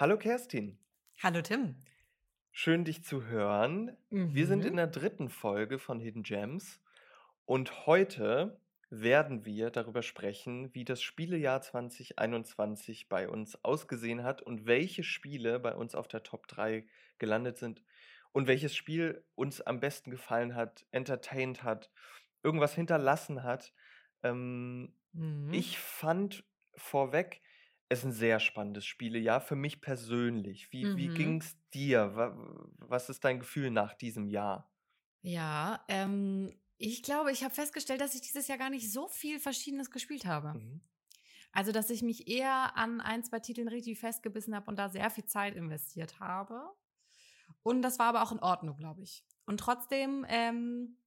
Hallo Kerstin. Hallo Tim. Schön, dich zu hören. Wir sind in Mhm. der dritten Folge von Hidden Gems und heute werden wir darüber sprechen, wie das Spielejahr 2021 bei uns ausgesehen hat und welche Spiele bei uns auf der Top 3 gelandet sind und welches Spiel uns am besten gefallen hat, entertained hat, irgendwas hinterlassen hat. Ähm, Mhm. ich fand vorweg es ein sehr spannendes Spielejahr für mich persönlich. Wie, wie ging Mhm. es dir? Wa- Was ist dein Gefühl nach diesem Jahr? Ja, ähm, ich glaube, ich habe festgestellt, dass ich dieses Jahr gar nicht so viel Verschiedenes gespielt habe. Mhm. Also, dass ich mich eher an ein, zwei Titeln richtig festgebissen habe und da sehr viel Zeit investiert habe. Und das war aber auch in Ordnung, glaube ich. Und trotzdem, ähm,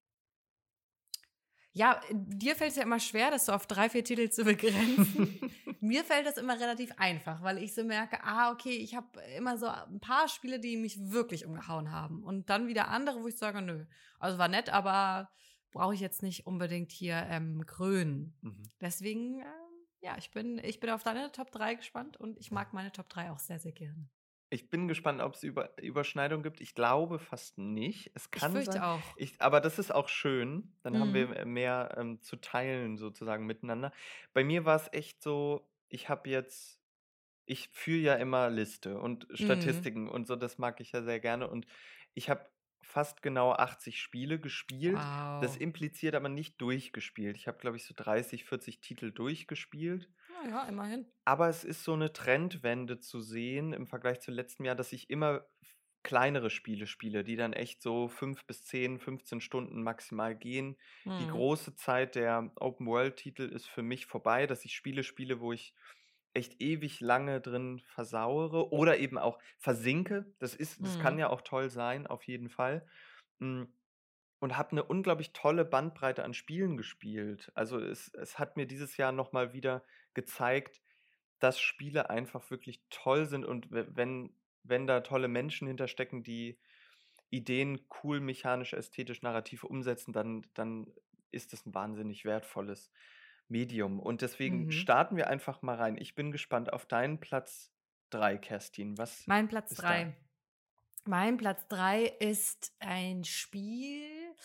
ja, dir fällt es ja immer schwer, das so auf drei, vier Titel zu begrenzen. Mir fällt das immer relativ einfach, weil ich so merke, ah, okay, ich habe immer so ein paar Spiele, die mich wirklich umgehauen haben. Und dann wieder andere, wo ich sage, nö, also war nett, aber brauche ich jetzt nicht unbedingt hier ähm, krönen. Mhm. Deswegen, ähm, ja, ich bin, ich bin auf deine Top 3 gespannt und ich mag meine Top 3 auch sehr, sehr gerne. Ich bin gespannt, ob es Über Überschneidungen gibt. Ich glaube fast nicht. Es Ich kann fürchte sein. auch. Ich, aber das ist auch schön. Dann haben wir Mhm. mehr ähm, zu teilen sozusagen miteinander. Bei mir war es echt so, ich habe jetzt, ich führe ja immer Liste und Mhm. Statistiken und so, das mag ich ja sehr gerne. Und ich habe fast genau 80 Spiele gespielt. Das Wow. impliziert aber nicht durchgespielt. Ich habe, glaube ich, so 30, 40 Titel durchgespielt. Naja, immerhin. Aber es ist so eine Trendwende zu sehen im Vergleich zu letztem Jahr, dass ich immer kleinere Spiele spiele, die dann echt so 5 bis 10, 15 Stunden maximal gehen. Die Mhm. große Zeit der Open-World-Titel ist für mich vorbei, dass ich Spiele spiele, wo ich echt ewig lange drin versauere oder eben auch versinke. Das ist, das kann Mhm. ja auch toll sein, auf jeden Fall. Mm, Und habe eine unglaublich tolle Bandbreite an Spielen gespielt. Also es, es hat mir dieses Jahr nochmal wieder gezeigt, dass Spiele einfach wirklich toll sind und we- wenn, wenn da tolle Menschen hinterstecken, die Ideen cool, mechanisch, ästhetisch, narrativ umsetzen, dann, dann ist das ein wahnsinnig wertvolles Medium. Und deswegen Mhm. starten wir einfach mal rein. Ich bin gespannt auf deinen Platz 3, Kerstin. Was Mein Platz ist da? 3. Mein Platz 3 ist ein Spiel,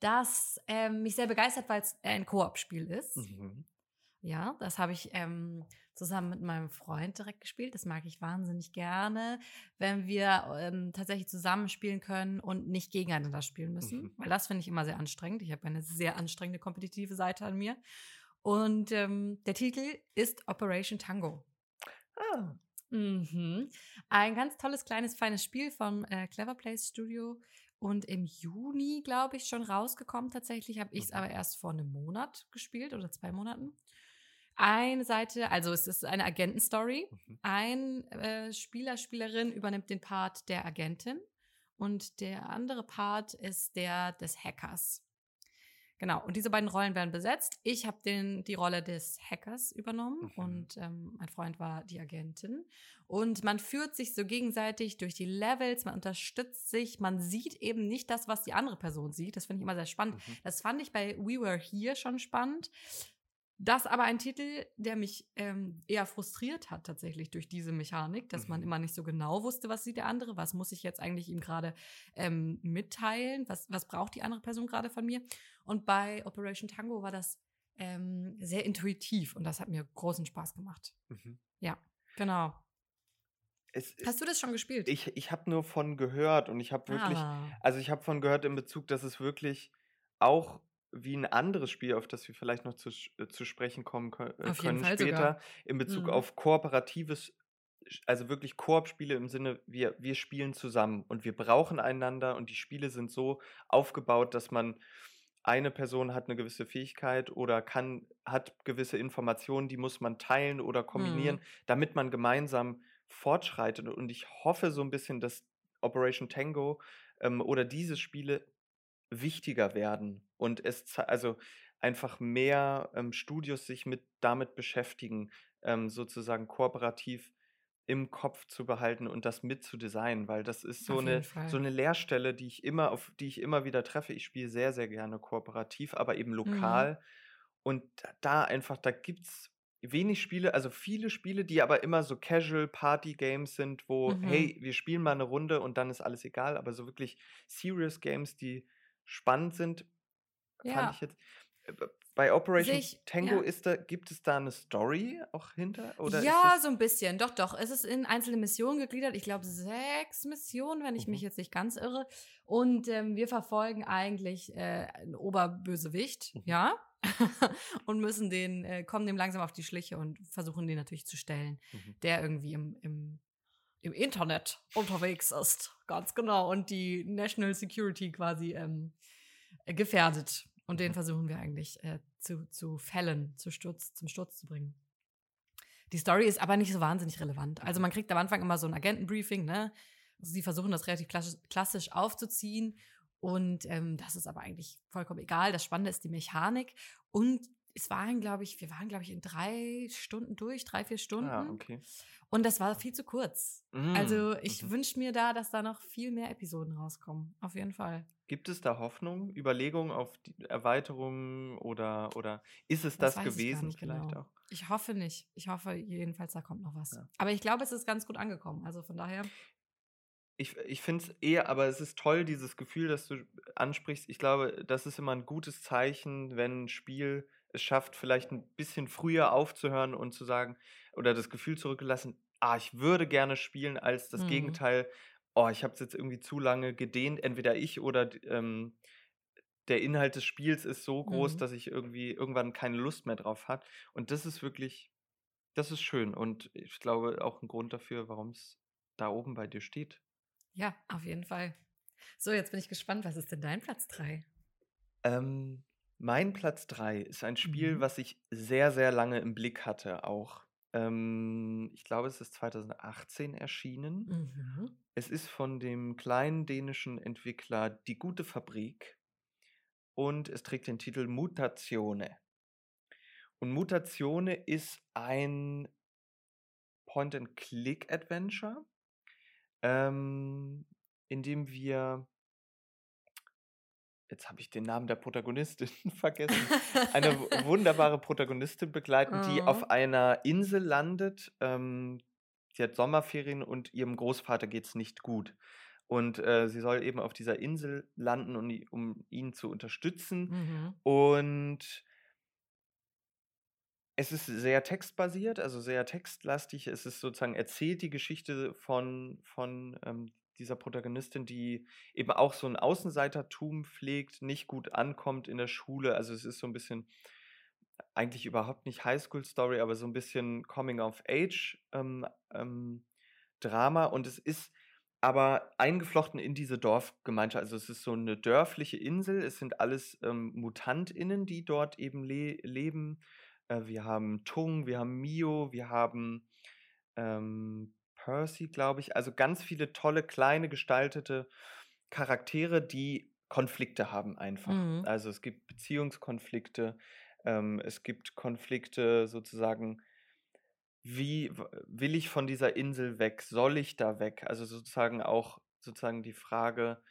das ähm, mich sehr begeistert, weil es ein Koop-Spiel ist. Mhm. Ja, das habe ich ähm, zusammen mit meinem Freund direkt gespielt. Das mag ich wahnsinnig gerne, wenn wir ähm, tatsächlich zusammen spielen können und nicht gegeneinander spielen müssen. Mhm. Weil das finde ich immer sehr anstrengend. Ich habe eine sehr anstrengende kompetitive Seite an mir. Und ähm, der Titel ist Operation Tango. Ah, Mhm. Ein ganz tolles, kleines, feines Spiel vom äh, Clever Play Studio. Und im Juni, glaube ich, schon rausgekommen. Tatsächlich habe ich es Mhm. aber erst vor einem Monat gespielt oder zwei Monaten. Eine Seite, also es ist eine Agentenstory. Mhm. Ein äh, Spieler, Spielerin übernimmt den Part der Agentin und der andere Part ist der des Hackers. Genau, und diese beiden Rollen werden besetzt. Ich habe die Rolle des Hackers übernommen Mhm. und ähm, mein Freund war die Agentin. Und man führt sich so gegenseitig durch die Levels, man unterstützt sich, man sieht eben nicht das, was die andere Person sieht. Das finde ich immer sehr spannend. Mhm. Das fand ich bei We Were Here schon spannend. Das aber ein Titel, der mich ähm, eher frustriert hat tatsächlich durch diese Mechanik, dass man Mhm. immer nicht so genau wusste, was sieht der andere, was muss ich jetzt eigentlich ihm gerade ähm, mitteilen, was, was braucht die andere Person gerade von mir. Und bei Operation Tango war das ähm, sehr intuitiv und das hat mir großen Spaß gemacht. Mhm. Ja, genau. Es, Hast du das schon gespielt? ich ich habe nur von gehört und ich habe wirklich, Ah. also ich habe von gehört in Bezug, dass es wirklich auch wie ein anderes Spiel, auf das wir vielleicht noch zu, äh, zu sprechen kommen äh, können Fall später, sogar. in Bezug Mhm. auf kooperatives, also wirklich Koop-Spiele im Sinne, wir, wir spielen zusammen und wir brauchen einander und die Spiele sind so aufgebaut, dass man eine Person hat eine gewisse Fähigkeit oder kann, hat gewisse Informationen, die muss man teilen oder kombinieren, Mhm. damit man gemeinsam fortschreitet. Und ich hoffe so ein bisschen, dass Operation Tango ähm, oder diese Spiele wichtiger werden und es also einfach mehr ähm, Studios sich mit damit beschäftigen, ähm, sozusagen kooperativ im Kopf zu behalten und das mit zu designen, weil das ist so Auf eine, so eine Leerstelle, die ich immer, auf die ich immer wieder treffe. Ich spiele sehr, sehr gerne kooperativ, aber eben Mhm. lokal. Und da- da einfach, da gibt es wenig Spiele, also viele Spiele, die aber immer so Casual Party Games sind, wo, Mhm. hey, wir spielen mal eine Runde und dann ist alles egal, aber so wirklich Serious Games, die spannend sind, fand Ja. ich jetzt. äh, Bei Operation ich, Tango ja. ist da, gibt es da eine Story auch hinter? Oder Ja, so ein bisschen. Doch, doch. Es ist in einzelne Missionen gegliedert. Ich glaube, sechs Missionen, wenn ich mich Mhm. jetzt nicht ganz irre. Und ähm, wir verfolgen eigentlich äh, einen Oberbösewicht, Mhm. ja. und müssen den, äh, kommen dem langsam auf die Schliche und versuchen den natürlich zu stellen, mhm. der irgendwie im, im, im Internet unterwegs ist. Ganz genau. Und die National Security quasi ähm, äh, gefährdet. Und den versuchen wir eigentlich äh, zu, zu fällen, zu Sturz, zum Sturz zu bringen. Die Story ist aber nicht so wahnsinnig relevant. Also man kriegt am Anfang immer so ein Agentenbriefing, ne? Also sie versuchen das relativ klassisch, klassisch aufzuziehen. Und ähm, das ist aber eigentlich vollkommen egal. Das Spannende ist die Mechanik. Und es waren, glaube ich, wir waren, glaube ich, in drei Stunden durch, drei, vier Stunden. Ah, okay. Und das war viel zu kurz. Mm, Also ich mhm. wünsche mir da, dass da noch viel mehr Episoden rauskommen. Auf jeden Fall. Gibt es da Hoffnung, Überlegungen auf die Erweiterungen oder, oder ist es das, gar gewesen nicht vielleicht genau. auch? Ich hoffe nicht. Ich hoffe jedenfalls, da kommt noch was. Ja. Aber ich glaube, es ist ganz gut angekommen. Also von daher. Ich, ich finde es eher, aber es ist toll, dieses Gefühl, das du ansprichst. Ich glaube, das ist immer ein gutes Zeichen, wenn ein Spiel es schafft, vielleicht ein bisschen früher aufzuhören und zu sagen, oder das Gefühl zurückgelassen, ah, ich würde gerne spielen, als das Mhm. Gegenteil, oh, ich habe es jetzt irgendwie zu lange gedehnt, entweder ich oder ähm, der Inhalt des Spiels ist so groß, Mhm. dass ich irgendwie irgendwann keine Lust mehr drauf hat. Und das ist wirklich, das ist schön. Und ich glaube auch ein Grund dafür, warum es da oben bei dir steht. Ja, auf jeden Fall. So, jetzt bin ich gespannt. Was ist denn dein Platz 3? Ähm, mein Platz 3 ist ein Spiel, Mhm. was ich sehr, sehr lange im Blick hatte auch. Ähm, ich glaube, es ist 2018 erschienen. Mhm. Es ist von dem kleinen dänischen Entwickler Die gute Fabrik und es trägt den Titel Mutatione. Und Mutatione ist ein Point-and-Click-Adventure, ähm, in dem wir jetzt habe ich den Namen der Protagonistin vergessen, eine wunderbare Protagonistin begleiten, die Mhm. auf einer Insel landet. Ähm, sie hat Sommerferien und ihrem Großvater geht es nicht gut. Und äh, sie soll eben auf dieser Insel landen, um, um ihn zu unterstützen. Mhm. Und es ist sehr textbasiert, also sehr textlastig. Es ist sozusagen erzählt die Geschichte von, von ähm, dieser Protagonistin, die eben auch so ein Außenseitertum pflegt, nicht gut ankommt in der Schule. Also es ist so ein bisschen eigentlich überhaupt nicht Highschool-Story, aber so ein bisschen Coming-of-Age ähm, ähm, Drama. Und es ist aber eingeflochten in diese Dorfgemeinschaft. Also es ist so eine dörfliche Insel. Es sind alles ähm, MutantInnen, die dort eben le leben. Äh, wir haben Tung, wir haben Mio, wir haben ähm, Percy, glaube ich. Also ganz viele tolle, kleine, gestaltete Charaktere, die Konflikte haben einfach. Mhm. Also es gibt Beziehungskonflikte, ähm, es gibt Konflikte sozusagen, wie will ich von dieser Insel weg? Soll ich da weg? Also sozusagen auch sozusagen die Frage,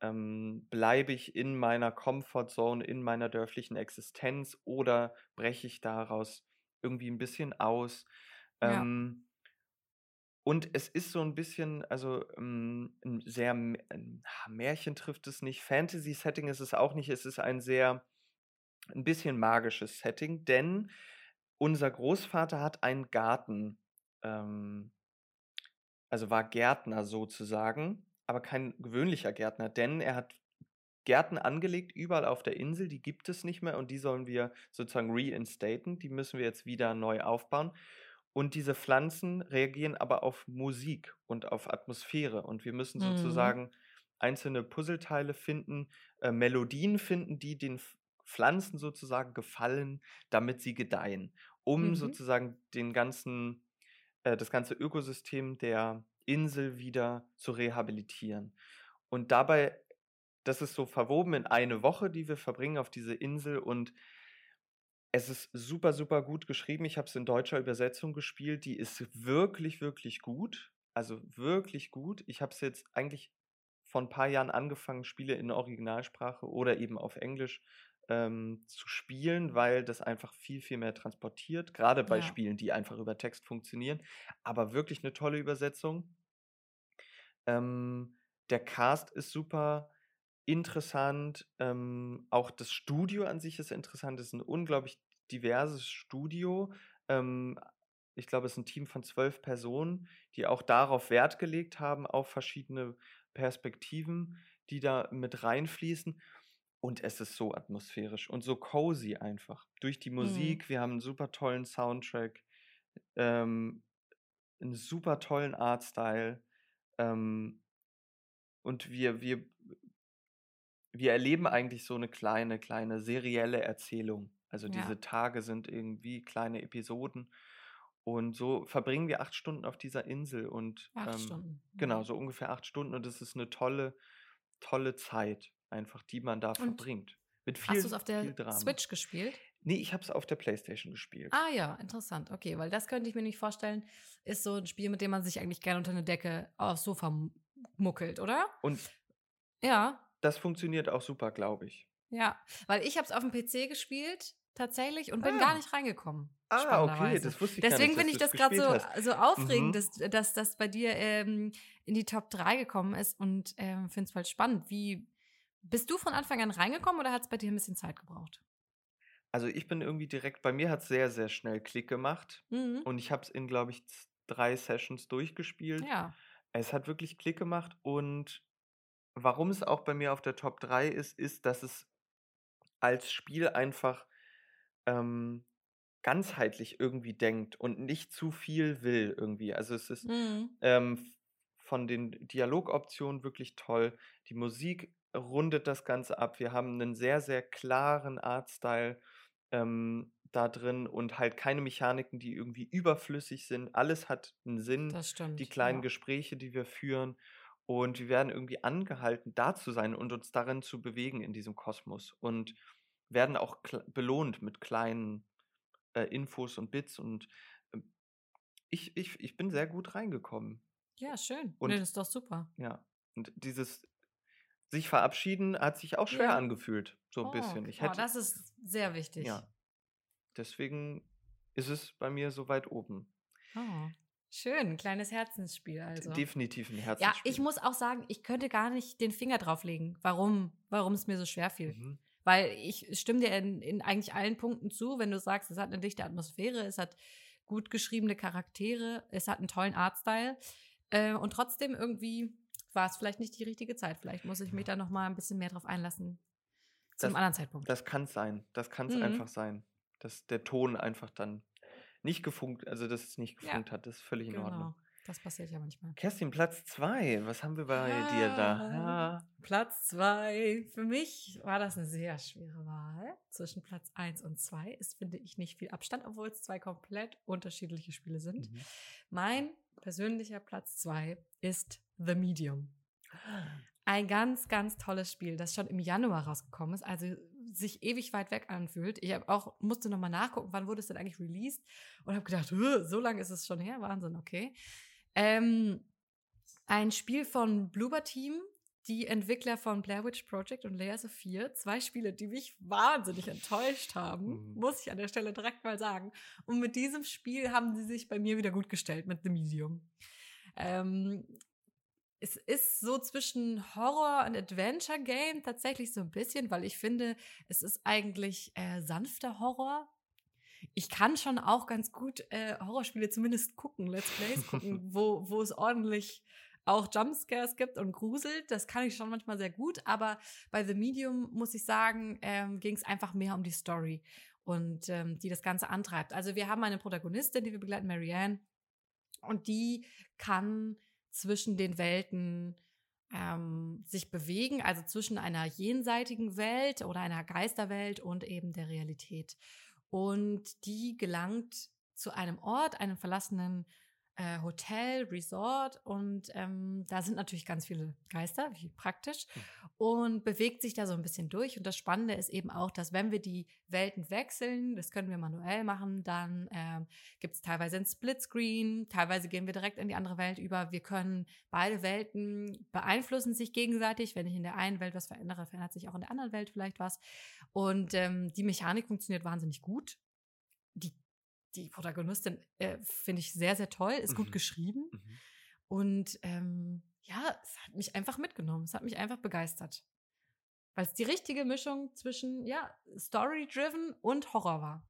ähm, bleibe ich in meiner Comfortzone, in meiner dörflichen Existenz oder breche ich daraus irgendwie ein bisschen aus? Ja. Ähm, und es ist so ein bisschen, also ähm, ein sehr M- ein Märchen trifft es nicht, Fantasy-Setting ist es auch nicht, es ist ein sehr, ein bisschen magisches Setting, denn unser Großvater hat einen Garten, ähm, also war Gärtner sozusagen, aber kein gewöhnlicher Gärtner, denn er hat Gärten angelegt, überall auf der Insel, die gibt es nicht mehr und die sollen wir sozusagen reinstaten, die müssen wir jetzt wieder neu aufbauen. Und diese Pflanzen reagieren aber auf Musik und auf Atmosphäre und wir müssen Mhm. sozusagen einzelne Puzzleteile finden, äh, Melodien finden, die den Pf- Pflanzen sozusagen gefallen, damit sie gedeihen, um Mhm. sozusagen den ganzen, äh, das ganze Ökosystem der Insel wieder zu rehabilitieren. Und dabei, das ist so verwoben in eine Woche, die wir verbringen auf diese Insel und es ist super, super gut geschrieben. Ich habe es in deutscher Übersetzung gespielt. Die ist wirklich, wirklich gut. Also wirklich gut. Ich habe es jetzt eigentlich vor ein paar Jahren angefangen, Spiele in Originalsprache oder eben auf Englisch ähm, zu spielen, weil das einfach viel, viel mehr transportiert. Gerade bei Ja. Spielen, die einfach über Text funktionieren. Aber wirklich eine tolle Übersetzung. Ähm, der Cast ist super interessant. Ähm, auch das Studio an sich ist interessant. Es ist ein unglaublich diverses Studio. Ähm, ich glaube, es ist ein Team von zwölf Personen, die auch darauf Wert gelegt haben, auf verschiedene Perspektiven, die da mit reinfließen. Und es ist so atmosphärisch und so cozy einfach. Durch die Mhm. Musik, wir haben einen super tollen Soundtrack, ähm, einen super tollen Artstyle. Ähm, und wir, wir, wir erleben eigentlich so eine kleine, kleine serielle Erzählung. Also Ja. diese Tage sind irgendwie kleine Episoden. Und so verbringen wir acht Stunden auf dieser Insel und Acht ähm, Stunden. genau, Mhm. so ungefähr acht Stunden. Und es ist eine tolle, tolle Zeit, einfach, die man da Und verbringt. Mit hast du viel, es auf der viel. Switch gespielt? Nee, ich habe es auf der Playstation gespielt. Ah ja, interessant. Okay, weil das könnte ich mir nicht vorstellen. Ist so ein Spiel, mit dem man sich eigentlich gerne unter eine Decke aufs Sofa muckelt, oder? Und Ja, das funktioniert auch super, glaube ich. ja. Weil ich habe es auf dem PC gespielt, tatsächlich, und bin gar Ah. nicht reingekommen. Ah, okay, das wusste ich gar Deswegen finde ich das gerade so, so aufregend, Mhm. dass, dass das bei dir ähm, in die Top 3 gekommen ist und ähm, finde es voll spannend. Wie bist du von Anfang an reingekommen oder hat es bei dir ein bisschen Zeit gebraucht? Also ich bin irgendwie direkt, bei mir hat es sehr, sehr schnell Klick gemacht. Mhm. Und ich habe es in, glaube ich, drei Sessions durchgespielt. Ja, Es hat wirklich Klick gemacht. Und warum es auch bei mir auf der Top 3 ist, ist, dass es als Spiel einfach ähm, ganzheitlich irgendwie denkt und nicht zu viel will irgendwie. Also es ist mhm. ähm, von den Dialogoptionen wirklich toll. Die Musik rundet das Ganze ab. Wir haben einen sehr, sehr klaren Artstyle ähm, da drin und halt keine Mechaniken, die irgendwie überflüssig sind. Alles hat einen Sinn. das stimmt. Die kleinen ja. Gespräche, die wir führen. Und wir werden irgendwie angehalten, da zu sein und uns darin zu bewegen in diesem Kosmos. Und werden auch belohnt mit kleinen äh, Infos und Bits. Und ähm, ich, ich, ich bin sehr gut reingekommen. Ja, schön. Und- nee, das ist doch super. Ja. Und dieses sich verabschieden hat sich auch schwer Ja. angefühlt. So ein Oh, bisschen. Ich oh, hätte, das ist sehr wichtig. ja. Deswegen ist es bei mir so weit oben. Oh, schön, ein kleines Herzensspiel also. Definitiv ein Ja, Herzensspiel. ich muss auch sagen, ich könnte gar nicht den Finger drauflegen, warum, warum es mir so schwer fiel. Mhm. Weil ich stimme dir in, in eigentlich allen Punkten zu, wenn du sagst, es hat eine dichte Atmosphäre, es hat gut geschriebene Charaktere, es hat einen tollen Artstyle. Äh, und trotzdem irgendwie war es vielleicht nicht die richtige Zeit. Vielleicht muss ich mich da noch mal ein bisschen mehr drauf einlassen. Zu einem Das- anderen Zeitpunkt. Das kann es sein. Das kann es Mhm. einfach sein. Dass der Ton einfach dann nicht gefunkt, also dass es nicht Ja, gefunkt hat, das ist völlig in Ordnung. Das passiert ja manchmal. Kerstin, Platz zwei. Was haben wir bei dir da? Ah. Ah, Platz zwei. Für mich war das eine sehr schwere Wahl. Zwischen Platz eins und zwei ist, finde ich, nicht viel Abstand, obwohl es zwei komplett unterschiedliche Spiele sind. mhm. Mein persönlicher Platz zwei ist The Medium. Ein ganz, ganz tolles Spiel, das schon im Januar rausgekommen ist, also sich ewig weit weg anfühlt. Ich habe auch musste noch mal nachgucken, wann wurde es denn eigentlich released und habe gedacht, "Huh, so lange ist es schon her, Wahnsinn, okay. Ähm, ein Spiel von Bloober Team, die Entwickler von Blair Witch Project und Layers of Fear, zwei Spiele, die mich wahnsinnig enttäuscht haben, Mhm. muss ich an der Stelle direkt mal sagen. Und mit diesem Spiel haben sie sich bei mir wieder gut gestellt mit The Medium. Ähm, es ist so zwischen Horror und Adventure Game tatsächlich so ein bisschen, weil ich finde, es ist eigentlich äh, sanfter Horror. Ich kann schon auch ganz gut äh, Horrorspiele zumindest gucken, Let's Plays gucken, wo, wo es ordentlich auch Jumpscares gibt und gruselt. Das kann ich schon manchmal sehr gut, aber bei The Medium, muss ich sagen, ähm, ging es einfach mehr um die Story und ähm, die das Ganze antreibt. Also wir haben eine Protagonistin, die wir begleiten, Marianne, und die kann zwischen den Welten ähm, sich bewegen, also zwischen einer jenseitigen Welt oder einer Geisterwelt und eben der Realität. Und die gelangt zu einem Ort, einem verlassenen äh, Hotel, Resort und ähm, da sind natürlich ganz viele Geister, wie praktisch, Mhm. und bewegt sich da so ein bisschen durch. Und das Spannende ist eben auch, dass wenn wir die Welten wechseln, das können wir manuell machen, dann ähm, gibt es teilweise ein Splitscreen, teilweise gehen wir direkt in die andere Welt über. Wir können beide Welten beeinflussen sich gegenseitig. Wenn ich in der einen Welt was verändere, verändert sich auch in der anderen Welt vielleicht was. Und ähm, die Mechanik funktioniert wahnsinnig gut. Die die Protagonistin äh, finde ich sehr, sehr toll, ist gut Mhm. geschrieben. Mhm. Und ähm, ja, es hat mich einfach mitgenommen. Es hat mich einfach begeistert. Weil es die richtige Mischung zwischen, ja, Story-driven und Horror war.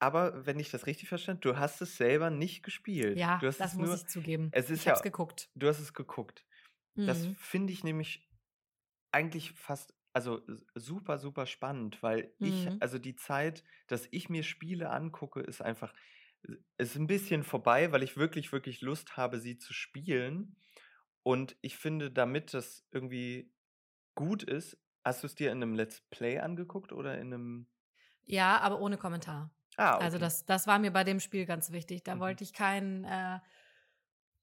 Aber wenn ich das richtig verstanden du hast es selber nicht gespielt. Ja, du hast das es muss nur, ich zugeben. es ist ich ja- es geguckt. du hast es geguckt. Das Mhm. finde ich nämlich eigentlich fast, also super, super spannend, weil ich, Mhm. also die Zeit, dass ich mir Spiele angucke, ist einfach, ist ein bisschen vorbei, weil ich wirklich, wirklich Lust habe, sie zu spielen. Und ich finde, damit das irgendwie gut ist, hast du es dir in einem Let's Play angeguckt oder in einem. Ja, aber ohne Kommentar. Ah, okay. Also das, das war mir bei dem Spiel ganz wichtig. Da Mhm. wollte ich keinen äh,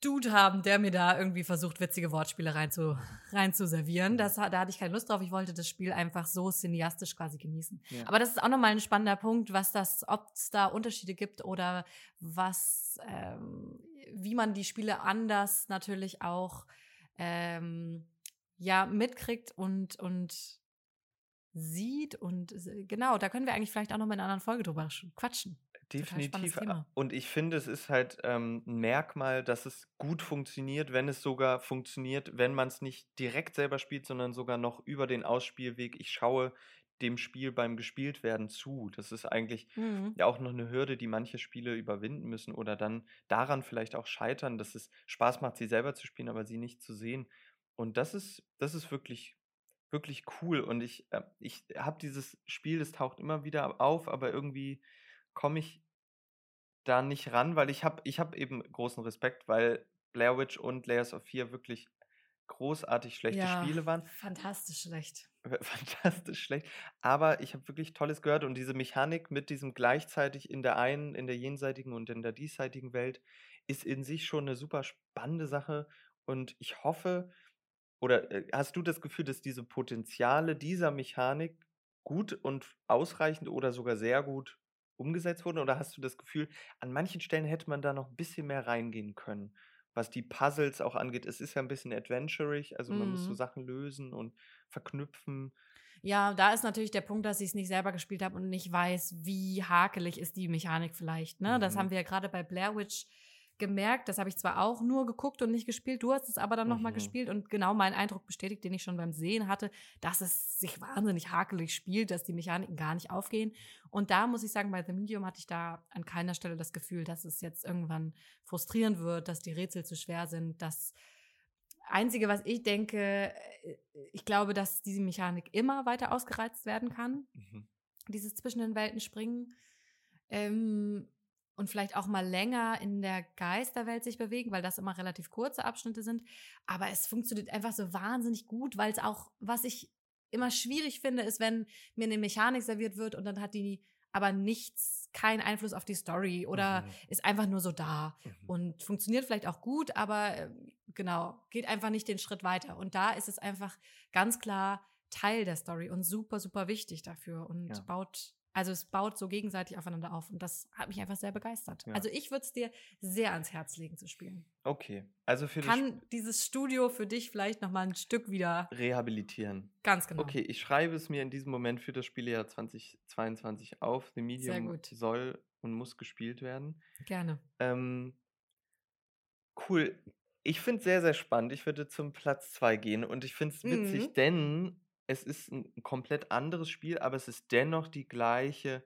Dude haben, der mir da irgendwie versucht, witzige Wortspiele rein zu, rein zu servieren. Mhm. Das, da hatte ich keine Lust drauf. Ich wollte das Spiel einfach so cineastisch quasi genießen. Ja. Aber das ist auch nochmal ein spannender Punkt, was das, ob es da Unterschiede gibt oder was, ähm, wie man die Spiele anders natürlich auch ähm, ja mitkriegt und, und sieht und äh, genau, da können wir eigentlich vielleicht auch noch mal in einer anderen Folge drüber sch- quatschen. Definitiv. Und ich finde, es ist halt ähm, ein Merkmal, dass es gut funktioniert, wenn es sogar funktioniert, wenn man es nicht direkt selber spielt, sondern sogar noch über den Ausspielweg. Ich schaue dem Spiel beim Gespieltwerden zu. Das ist eigentlich ja auch noch eine Hürde, die manche Spiele überwinden müssen oder dann daran vielleicht auch scheitern, dass es Spaß macht, sie selber zu spielen, aber sie nicht zu sehen. Und das ist, das ist wirklich, wirklich cool. Und ich, äh, ich habe dieses Spiel, das taucht immer wieder auf, aber irgendwie komme ich da nicht ran, weil ich habe ich hab eben großen Respekt, weil Blair Witch und Layers of Fear wirklich großartig schlechte Ja, Spiele waren. Fantastisch schlecht. Fantastisch schlecht. Aber ich habe wirklich Tolles gehört und diese Mechanik mit diesem gleichzeitig in der einen, in der jenseitigen und in der diesseitigen Welt ist in sich schon eine super spannende Sache. Und ich hoffe, oder äh, hast du das Gefühl, dass diese Potenziale dieser Mechanik gut und ausreichend oder sogar sehr gut umgesetzt wurden? Oder hast du das Gefühl, an manchen Stellen hätte man da noch ein bisschen mehr reingehen können? Was die Puzzles auch angeht, es ist ja ein bisschen adventurig, also man muss so Mhm. Sachen lösen und verknüpfen. Ja, da ist natürlich der Punkt, dass ich es nicht selber gespielt habe und nicht weiß, wie hakelig ist die Mechanik vielleicht. Ne? Das Mhm. haben wir ja gerade bei Blair Witch gemerkt. Das habe ich zwar auch nur geguckt und nicht gespielt, du hast es aber dann nochmal Mhm. gespielt und genau meinen Eindruck bestätigt, den ich schon beim Sehen hatte, dass es sich wahnsinnig hakelig spielt, dass die Mechaniken gar nicht aufgehen. Und da muss ich sagen, bei The Medium hatte ich da an keiner Stelle das Gefühl, dass es jetzt irgendwann frustrierend wird, dass die Rätsel zu schwer sind, dass Einzige, was ich denke, äh, ich glaube, dass diese Mechanik immer weiter ausgereizt werden kann, Mhm. dieses zwischen den Welten springen. Ähm, und vielleicht auch mal länger in der Geisterwelt sich bewegen, weil das immer relativ kurze Abschnitte sind. Aber es funktioniert einfach so wahnsinnig gut, weil es auch, was ich immer schwierig finde, ist, wenn mir eine Mechanik serviert wird und dann hat die aber nichts, keinen Einfluss auf die Story oder Mhm. ist einfach nur so da Mhm. und funktioniert vielleicht auch gut, aber äh, genau, geht einfach nicht den Schritt weiter. Und da ist es einfach ganz klar Teil der Story und super, super wichtig dafür und Ja. baut, also es baut so gegenseitig aufeinander auf und das hat mich einfach sehr begeistert. Ja. Also ich würde es dir sehr ans Herz legen zu spielen. Okay, also für Kann dieses Studio für dich vielleicht noch mal ein Stück wieder Rehabilitieren. ganz genau. Okay, ich schreibe es mir in diesem Moment für das Spieljahr 2022 auf. The Medium gut. soll und muss gespielt werden. Gerne. Ähm, cool. Ich finde es sehr, sehr spannend. Ich würde zum Platz 2 gehen und ich finde es witzig, Mhm. denn es ist ein komplett anderes Spiel, aber es ist dennoch die gleiche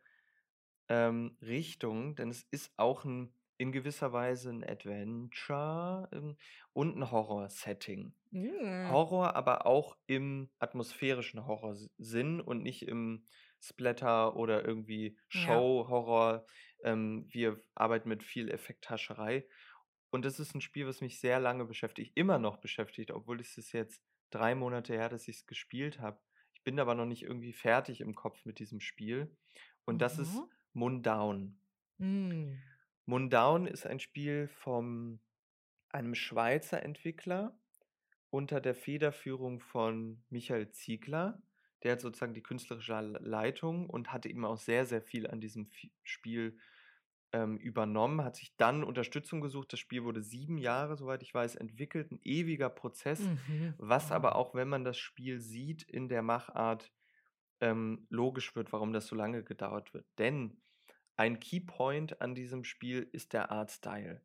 ähm, Richtung, denn es ist auch ein, in gewisser Weise ein Adventure ähm, und ein Horror-Setting. Mm. Horror, aber auch im atmosphärischen Horrorsinn und nicht im Splatter oder irgendwie Ja. Show-Horror. Ähm, wir arbeiten mit viel Effekthascherei. Und das ist ein Spiel, was mich sehr lange beschäftigt, immer noch beschäftigt, obwohl es ist jetzt drei Monate her, dass ich es gespielt habe. Ich bin aber noch nicht irgendwie fertig im Kopf mit diesem Spiel. Und das ist Mhm. Mundown. Mm. Mundown ist ein Spiel von einem Schweizer Entwickler unter der Federführung von Michael Ziegler. Der hat sozusagen die künstlerische Leitung und hatte eben auch sehr, sehr viel an diesem Spiel ähm, übernommen, hat sich dann Unterstützung gesucht. Das Spiel wurde sieben Jahre, soweit ich weiß, entwickelt. Ein ewiger Prozess, Mhm. was aber auch, wenn man das Spiel sieht in der Machart, ähm, logisch wird, warum das so lange gedauert wird. Denn ein Keypoint an diesem Spiel ist der Artstyle.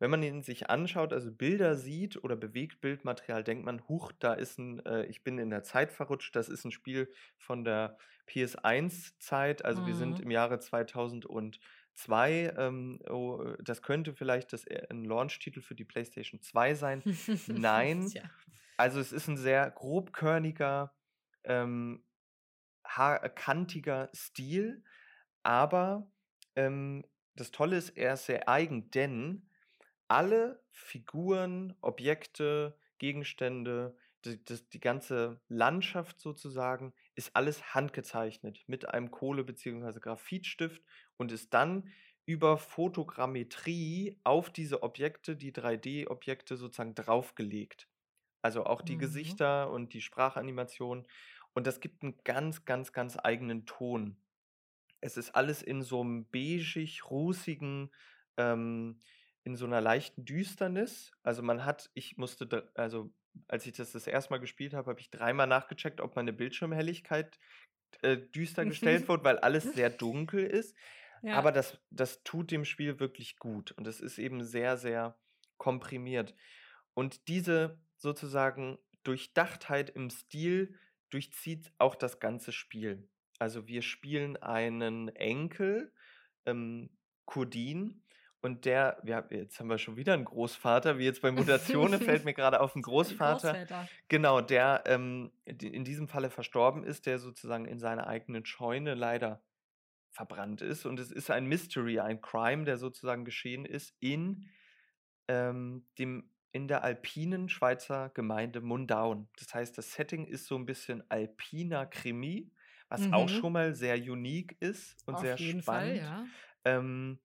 Wenn man ihn sich anschaut, also Bilder sieht oder Bewegtbildmaterial, denkt man, huch, da ist ein, äh, ich bin in der Zeit verrutscht, das ist ein Spiel von der PS1-Zeit, also wir sind Mhm. im Jahre 2002. Ähm, oh, äh, das könnte vielleicht das, äh, ein Launch-Titel für die PlayStation 2 sein. Nein, Tja. also es ist ein sehr grobkörniger, ähm, ha- kantiger Stil, aber ähm, das Tolle ist, er ist sehr eigen, denn alle Figuren, Objekte, Gegenstände, die, das, die ganze Landschaft sozusagen, ist alles handgezeichnet mit einem Kohle- bzw. Graphitstift und ist dann über Fotogrammetrie auf diese Objekte, die 3D-Objekte sozusagen draufgelegt. Also auch die Mhm. Gesichter und die Sprachanimation. Und das gibt einen ganz, ganz, ganz eigenen Ton. Es ist alles in so einem beigig, rußigen, ähm, in so einer leichten Düsternis. Also man hat, ich musste, also als ich das das erste Mal gespielt habe, habe ich dreimal nachgecheckt, ob meine Bildschirmhelligkeit äh, düster gestellt wird, weil alles sehr dunkel ist. Ja. Aber das, das tut dem Spiel wirklich gut und es ist eben sehr, sehr komprimiert. Und diese sozusagen Durchdachtheit im Stil durchzieht auch das ganze Spiel. Also wir spielen einen Enkel, ähm, Kurdin, und der, ja, jetzt haben wir schon wieder einen Großvater, wie jetzt bei Mutationen fällt mir gerade auf einen Großvater. Genau, der ähm, in diesem Falle verstorben ist, der sozusagen in seiner eigenen Scheune leider verbrannt ist. Und es ist ein Mystery, ein Crime, der sozusagen geschehen ist in, ähm, dem, in der alpinen Schweizer Gemeinde Mundaun. Das heißt, das Setting ist so ein bisschen alpiner Krimi, was auch Mhm. schon mal sehr unique ist und Auf sehr spannend. Fall, ja. Ähm,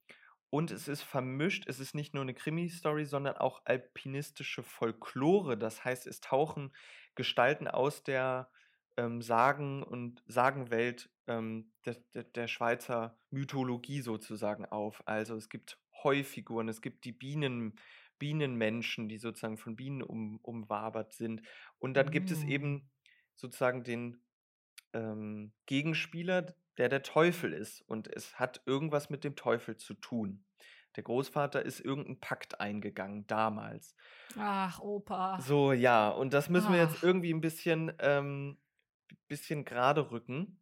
und es ist vermischt, es ist nicht nur eine Krimi-Story, sondern auch alpinistische Folklore. Das heißt, es tauchen Gestalten aus der ähm, Sagen- und Sagenwelt ähm, der, der, der Schweizer Mythologie sozusagen auf. Also es gibt Heufiguren, es gibt die Bienen, Bienenmenschen, die sozusagen von Bienen um, umwabert sind. Und dann gibt es Mm. eben sozusagen den ähm, Gegenspieler, der der Teufel ist. Und es hat irgendwas mit dem Teufel zu tun. Der Großvater ist irgendeinen Pakt eingegangen damals. Ach, Opa. So, ja, und das müssen wir jetzt Ach. irgendwie ein bisschen, ähm, bisschen gerade rücken.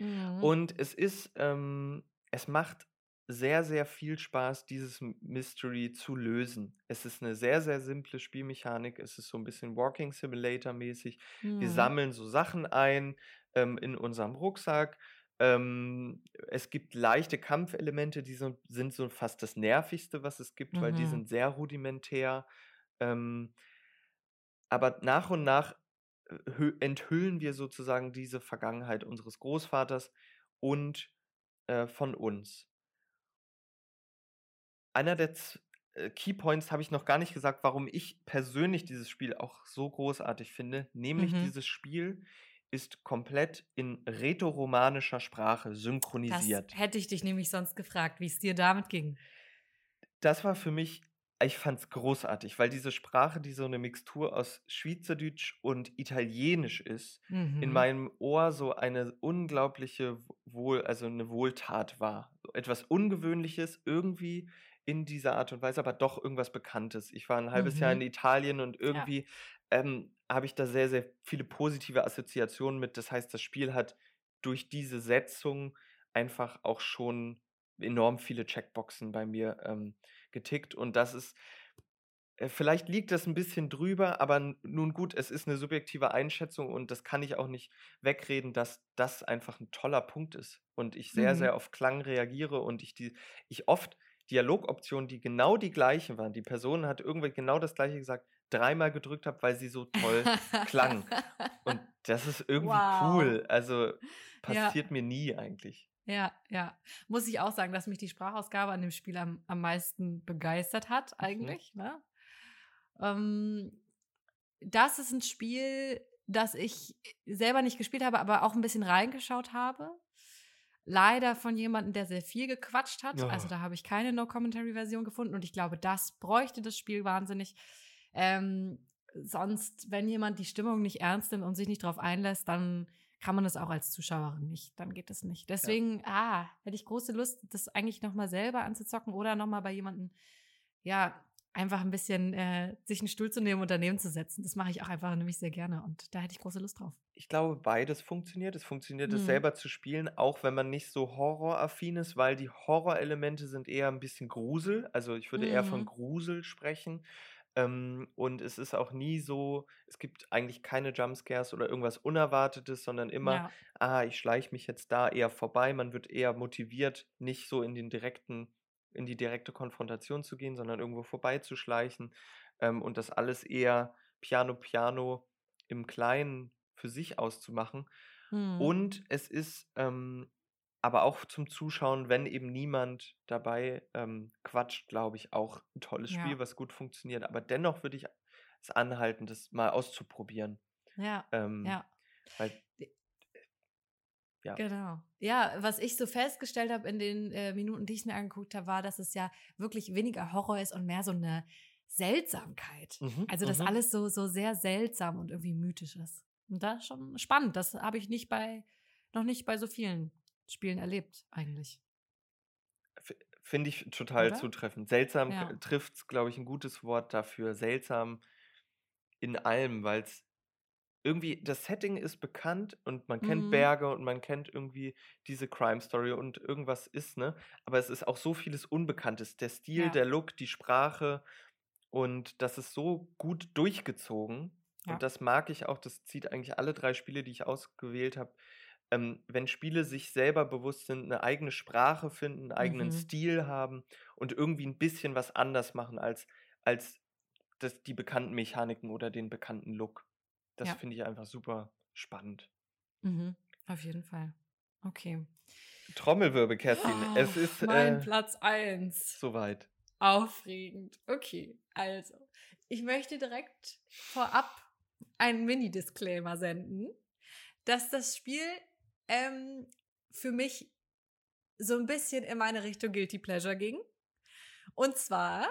Mhm. Und es ist, ähm, es macht sehr, sehr viel Spaß, dieses Mystery zu lösen. Es ist eine sehr, sehr simple Spielmechanik. Es ist so ein bisschen Walking Simulator mäßig. Wir Mhm. sammeln so Sachen ein ähm, in unserem Rucksack. Ähm, es gibt leichte Kampfelemente, die so, sind so fast das Nervigste, was es gibt, weil die Mhm. sind sehr rudimentär. Ähm, aber nach und nach enthüllen wir sozusagen diese Vergangenheit unseres Großvaters und äh, von uns. Einer der Z äh, Keypoints habe ich noch gar nicht gesagt, warum ich persönlich dieses Spiel auch so großartig finde. Nämlich Mhm. dieses Spiel ist komplett in rätoromanischer Sprache Das synchronisiert. hätte ich dich nämlich sonst gefragt, wie es dir damit ging. Das war für mich, ich fand es großartig, weil diese Sprache, die so eine Mixtur aus Schweizerdeutsch und Italienisch ist, in Mhm. meinem Ohr so eine unglaubliche Wohl, also eine Wohltat war. Etwas Ungewöhnliches irgendwie in dieser Art und Weise, aber doch irgendwas Bekanntes. Ich war ein halbes Jahr in Mhm. Italien und Ja. irgendwie ähm, habe ich da sehr, sehr viele positive Assoziationen mit. Das heißt, das Spiel hat durch diese Setzung einfach auch schon enorm viele Checkboxen bei mir ähm, getickt. Und das ist, äh, vielleicht liegt das ein bisschen drüber, aber nun gut, es ist eine subjektive Einschätzung und das kann ich auch nicht wegreden, dass das einfach ein toller Punkt ist. Und ich sehr, Mhm. sehr auf Klang reagiere und ich die, ich oft Dialogoptionen, die genau die gleichen waren. Die Person hat irgendwie genau das gleiche gesagt, dreimal gedrückt habe, weil sie so toll klang. Und das ist irgendwie Wow. cool. Also Ja. passiert mir nie eigentlich. Ja, ja. Muss ich auch sagen, dass mich die Sprachausgabe an dem Spiel am, am meisten begeistert hat, Mhm. eigentlich. Ne? Ähm, das ist ein Spiel, das ich selber nicht gespielt habe, aber auch ein bisschen reingeschaut habe. Leider von jemandem, der sehr viel gequatscht hat. Oh. Also da habe ich keine No-Commentary-Version gefunden und ich glaube, das bräuchte das Spiel wahnsinnig. Ähm, sonst, wenn jemand die Stimmung nicht ernst nimmt und sich nicht darauf einlässt, dann kann man das auch als Zuschauerin nicht. Dann geht das nicht. Deswegen, ah, hätte ich große Lust, das eigentlich nochmal selber anzuzocken oder nochmal bei jemandem, ja, einfach ein bisschen äh, sich einen Stuhl zu nehmen und daneben zu setzen. Das mache ich auch einfach nämlich sehr gerne und da hätte ich große Lust drauf. Ich glaube, beides funktioniert. Es funktioniert, es Mhm. selber zu spielen, auch wenn man nicht so horroraffin ist, weil die Horrorelemente sind eher ein bisschen Grusel. Also ich würde eher von Mhm. Grusel sprechen. Ähm, und es ist auch nie so, es gibt eigentlich keine Jumpscares oder irgendwas Unerwartetes, sondern immer, Ja, ah, ich schleiche mich jetzt da eher vorbei. Man wird eher motiviert, nicht so in den direkten, in die direkte Konfrontation zu gehen, sondern irgendwo vorbeizuschleichen. Ähm, und das alles eher piano piano im Kleinen für sich auszumachen. Mhm. Und es ist ähm, aber auch zum Zuschauen, wenn eben niemand dabei ähm, quatscht, glaube ich, auch ein tolles Spiel, ja, was gut funktioniert. Aber dennoch würde ich es anhalten, das mal auszuprobieren. ja, Ähm, ja. weil, ja. Genau. Ja, was ich so festgestellt habe in den äh, Minuten, die ich mir angeguckt habe, war, dass es ja wirklich weniger Horror ist und mehr so eine Seltsamkeit. Mhm, Also, dass mhm. alles so, so sehr seltsam und irgendwie mythisch ist. Und das ist schon spannend. Das habe ich nicht bei, noch nicht bei so vielen Spielen erlebt, eigentlich. Finde ich total Oder? zutreffend. Seltsam Ja. trifft, glaube ich, ein gutes Wort dafür. Seltsam in allem, weil es irgendwie, das Setting ist bekannt und man kennt Mhm. Berge und man kennt irgendwie diese Crime Story und irgendwas ist, ne? Aber es ist auch so vieles Unbekanntes. Der Stil, Ja, der Look, die Sprache und das ist so gut durchgezogen. ja. Und das mag ich auch, das zieht eigentlich alle drei Spiele, die ich ausgewählt habe. Ähm, wenn Spiele sich selber bewusst sind, eine eigene Sprache finden, einen eigenen Mhm. Stil haben und irgendwie ein bisschen was anders machen als, als das, die bekannten Mechaniken oder den bekannten Look. Das Ja. finde ich einfach super spannend. Mhm. Auf jeden Fall. Okay. Trommelwirbel, Kerstin. Es Oh, ist mein äh, Platz 1. soweit. Aufregend. Okay, also. Ich möchte direkt vorab einen Mini-Disclaimer senden, dass das Spiel ähm, für mich so ein bisschen in meine Richtung Guilty Pleasure ging. Und zwar,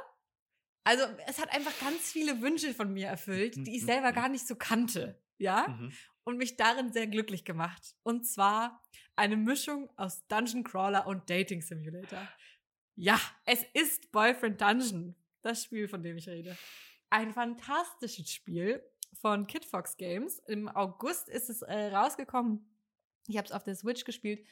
also es hat einfach ganz viele Wünsche von mir erfüllt, die ich selber gar nicht so kannte. Ja? Mhm. und mich darin sehr glücklich gemacht. Und zwar eine Mischung aus Dungeon Crawler und Dating Simulator. Ja, es ist Boyfriend Dungeon, das Spiel, von dem ich rede. Ein fantastisches Spiel von Kid Fox Games. Im August ist es äh, rausgekommen. Ich habe es auf der Switch gespielt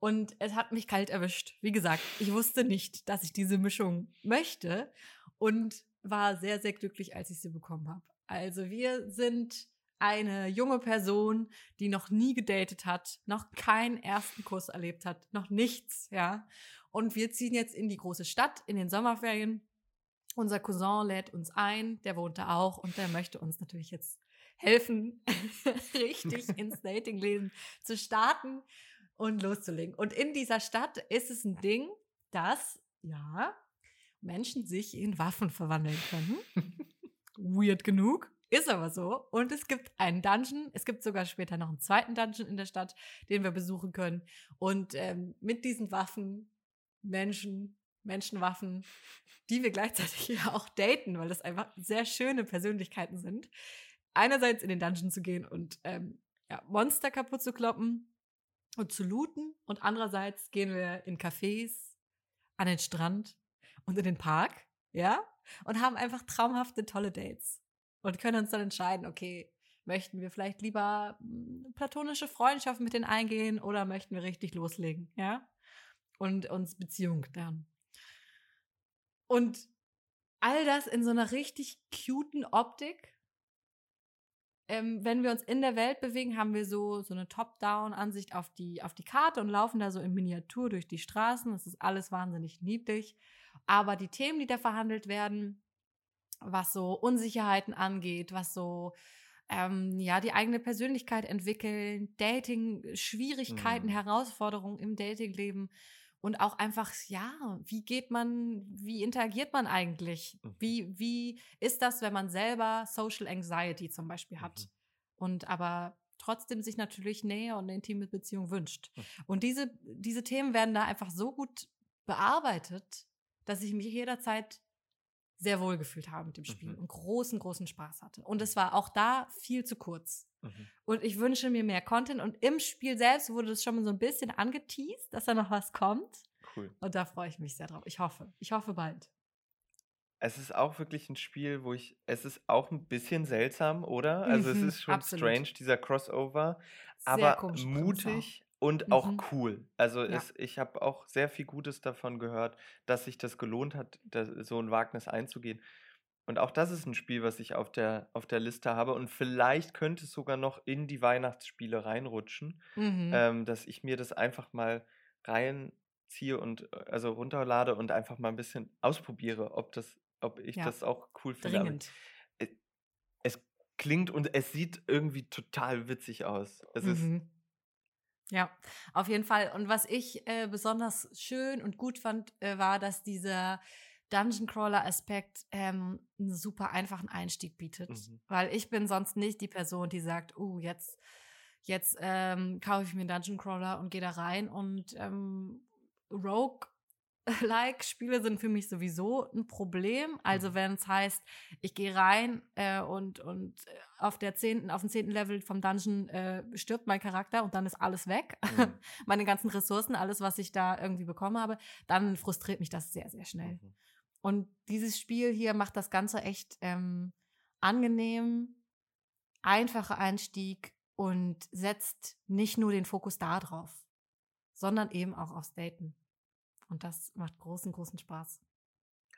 und es hat mich kalt erwischt. Wie gesagt, ich wusste nicht, dass ich diese Mischung möchte und war sehr, sehr glücklich, als ich sie bekommen habe. Also wir sind eine junge Person, die noch nie gedatet hat, noch keinen ersten Kuss erlebt hat, noch nichts, ja. Und wir ziehen jetzt in die große Stadt in den Sommerferien. Unser Cousin lädt uns ein, der wohnt da auch und der möchte uns natürlich jetzt helfen, richtig ins Datinglesen zu starten und loszulegen. Und in dieser Stadt ist es ein Ding, dass, ja, Menschen sich in Waffen verwandeln können. Weird genug. Ist aber so. Und es gibt einen Dungeon. Es gibt sogar später noch einen zweiten Dungeon in der Stadt, den wir besuchen können. Und ähm, mit diesen Waffen, Menschen, Menschenwaffen, die wir gleichzeitig ja auch daten, weil das einfach sehr schöne Persönlichkeiten sind. Einerseits in den Dungeon zu gehen und ähm, ja, Monster kaputt zu kloppen und zu looten. Und andererseits gehen wir in Cafés, an den Strand und in den Park, ja, und haben einfach traumhafte, tolle Dates. Und können uns dann entscheiden, okay, möchten wir vielleicht lieber mm, platonische Freundschaft mit denen eingehen oder möchten wir richtig loslegen, ja? Und uns Beziehung dann. Und all das in so einer richtig cuten Optik. Ähm, wenn wir uns in der Welt bewegen, haben wir so, so eine Top-Down-Ansicht auf die, auf die Karte und laufen da so in Miniatur durch die Straßen. Das ist alles wahnsinnig niedlich. Aber die Themen, die da verhandelt werden, was so Unsicherheiten angeht, was so ähm, ja, die eigene Persönlichkeit entwickeln, Dating, Schwierigkeiten, Mhm. Herausforderungen im Datingleben und auch einfach, ja, wie geht man, wie interagiert man eigentlich? Mhm. Wie, wie ist das, wenn man selber Social Anxiety zum Beispiel hat Mhm. und aber trotzdem sich natürlich Nähe und eine intime Beziehung wünscht? Mhm. Und diese, diese Themen werden da einfach so gut bearbeitet, dass ich mich jederzeit sehr wohl gefühlt habe mit dem Spiel Mhm. und großen, großen Spaß hatte. Und es war auch da viel zu kurz. Mhm. Und ich wünsche mir mehr Content. Und im Spiel selbst wurde das schon mal so ein bisschen angeteased, dass da noch was kommt. Cool. Und da freue ich mich sehr drauf. Ich hoffe. Ich hoffe bald. Es ist auch wirklich ein Spiel, wo ich, es ist auch ein bisschen seltsam, oder? Also es Mhm, ist schon absolut. strange, dieser Crossover, Sehr aber mutig und auch Mhm. cool. Also Ja. es, ich habe auch sehr viel Gutes davon gehört, dass sich das gelohnt hat, da, so ein Wagnis einzugehen. Und auch das ist ein Spiel, was ich auf der, auf der Liste habe. Und vielleicht könnte es sogar noch in die Weihnachtsspiele reinrutschen. Mhm. ähm, dass ich mir das einfach mal reinziehe und äh, also runterlade und einfach mal ein bisschen ausprobiere, ob das, ob ich Ja. das auch cool finde. Dringend. es klingt und es sieht irgendwie total witzig aus. Es ist Mhm. Ja, auf jeden Fall. Und was ich äh, besonders schön und gut fand, äh, war, dass dieser Dungeon Crawler Aspekt ähm, einen super einfachen Einstieg bietet. Mhm. Weil ich bin sonst nicht die Person, die sagt, oh, jetzt, jetzt ähm, kaufe ich mir einen Dungeon Crawler und gehe da rein. Und ähm, Rogue-like-Spiele sind für mich sowieso ein Problem. Also Mhm. wenn es heißt, ich gehe rein äh, und, und äh, auf, der zehnten, auf dem zehnten Level vom Dungeon äh, stirbt mein Charakter und dann ist alles weg. Mhm. Meine ganzen Ressourcen, alles, was ich da irgendwie bekommen habe, dann frustriert mich das sehr, sehr schnell. Mhm. Und dieses Spiel hier macht das Ganze echt ähm, angenehm, einfacher Einstieg und setzt nicht nur den Fokus da drauf, sondern eben auch aufs Daten. Und das macht großen, großen Spaß.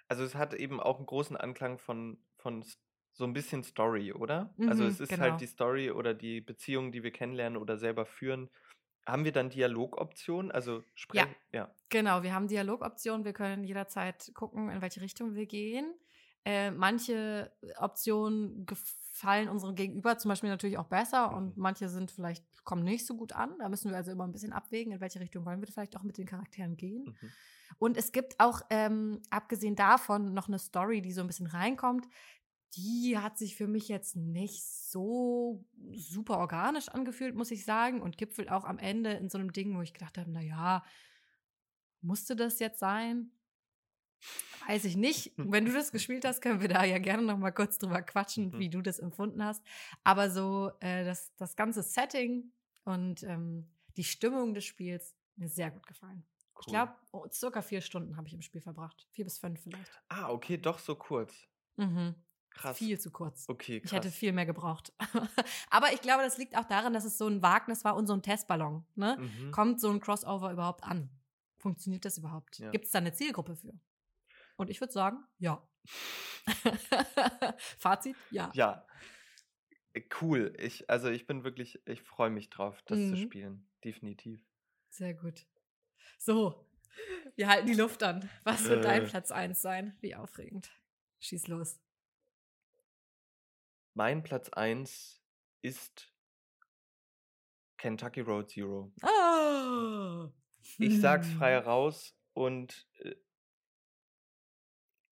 Also es hat eben auch einen großen Anklang von, von so ein bisschen Story, oder? Also Mhm, es ist genau. halt die Story oder die Beziehungen, die wir kennenlernen oder selber führen. Haben wir dann Dialogoptionen? Also sprechen. Ja. Genau, wir haben Dialogoptionen. Wir können jederzeit gucken, in welche Richtung wir gehen. Äh, manche Optionen gefallen unserem Gegenüber zum Beispiel natürlich auch besser und Mhm. manche sind vielleicht, kommen nicht so gut an. Da müssen wir also immer ein bisschen abwägen, in welche Richtung wollen wir vielleicht auch mit den Charakteren gehen. Mhm. Und es gibt auch, ähm, abgesehen davon, noch eine Story, die so ein bisschen reinkommt. Die hat sich für mich jetzt nicht so super organisch angefühlt, muss ich sagen. Und gipfelt auch am Ende in so einem Ding, wo ich gedacht habe, naja, musste das jetzt sein? Weiß ich nicht. Wenn du das gespielt hast, können wir da ja gerne noch mal kurz drüber quatschen, Mhm. wie du das empfunden hast. Aber so äh, das, das ganze Setting und ähm, die Stimmung des Spiels mir sehr gut gefallen. Ich Cool. glaube, oh, circa vier Stunden habe ich im Spiel verbracht. Vier bis fünf vielleicht. Ah, okay, doch so kurz. Mhm. Krass. Viel zu kurz. Okay, krass. Ich hätte viel mehr gebraucht. Aber ich glaube, das liegt auch daran, dass es so ein Wagnis war und so ein Testballon. Ne? Mhm. Kommt so ein Crossover überhaupt an? Funktioniert das überhaupt? Ja. Gibt es da eine Zielgruppe für? Und ich würde sagen, ja. Fazit, ja. Ja. Äh, Cool. Ich, also ich bin wirklich, ich freue mich drauf, das zu Mhm. spielen. Definitiv. Sehr gut. So, wir halten die Luft an. Was wird dein Äh. Platz 1 sein? Wie aufregend. Schieß los. Mein Platz 1 ist Kentucky Road Zero. Ah! Ich sag's frei raus und äh,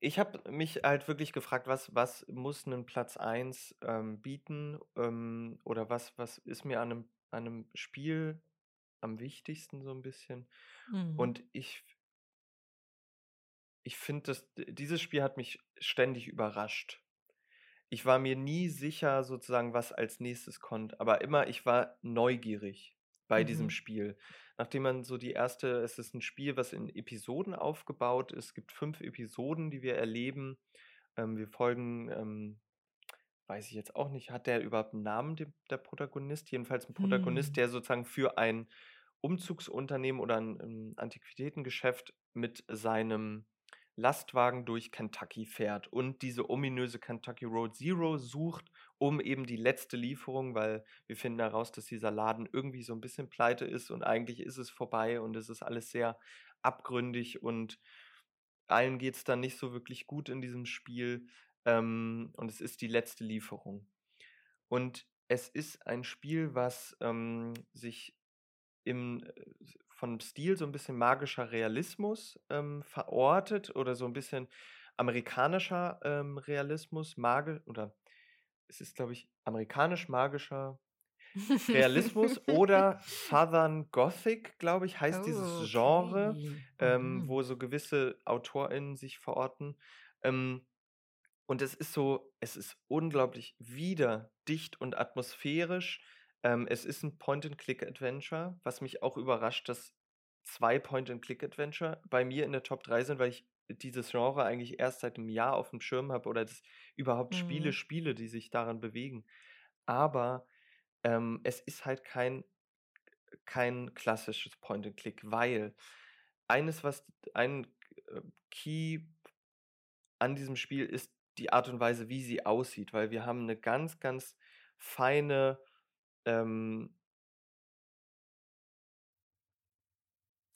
ich habe mich halt wirklich gefragt, was, was muss ein Platz 1 ähm, bieten ähm, oder was, was ist mir an einem, an einem Spiel am wichtigsten so ein bisschen. Mhm. Und ich, ich finde, dieses Spiel hat mich ständig überrascht. Ich war mir nie sicher, sozusagen, was als nächstes kommt, aber immer, ich war neugierig bei diesem Mhm. Spiel. Nachdem man so die erste, es ist ein Spiel, was in Episoden aufgebaut ist. Es gibt fünf Episoden, die wir erleben. Ähm, wir folgen, ähm, weiß ich jetzt auch nicht, hat der überhaupt einen Namen, der, der Protagonist? Jedenfalls ein Protagonist, Hm. der sozusagen für ein Umzugsunternehmen oder ein, ein Antiquitätengeschäft mit seinem Lastwagen durch Kentucky fährt und diese ominöse Kentucky Road Zero sucht, um eben die letzte Lieferung, weil wir finden heraus, dass dieser Laden irgendwie so ein bisschen pleite ist und eigentlich ist es vorbei und es ist alles sehr abgründig und allen geht es dann nicht so wirklich gut in diesem Spiel ähm, und es ist die letzte Lieferung. Und es ist ein Spiel, was ähm, sich im, äh, von Stil so ein bisschen magischer Realismus ähm, verortet oder so ein bisschen amerikanischer ähm, Realismus, Mage oder es ist, glaube ich, amerikanisch-magischer Realismus oder Southern Gothic, glaube ich, heißt dieses Genre, Okay. ähm, Mhm. wo so gewisse AutorInnen sich verorten. Ähm, und es ist so, es ist unglaublich wieder dicht und atmosphärisch. Ähm, es ist ein Point-and-Click-Adventure, was mich auch überrascht, dass zwei Point-and-Click-Adventure bei mir in der Top 3 sind, weil ich dieses Genre eigentlich erst seit einem Jahr auf dem Schirm habe oder das überhaupt Spiele Mhm. spiele, die sich daran bewegen. Aber ähm, es ist halt kein, kein klassisches Point-and-Click, weil eines, was ein äh, Key an diesem Spiel ist die Art und Weise, wie sie aussieht, weil wir haben eine ganz, ganz feine ähm,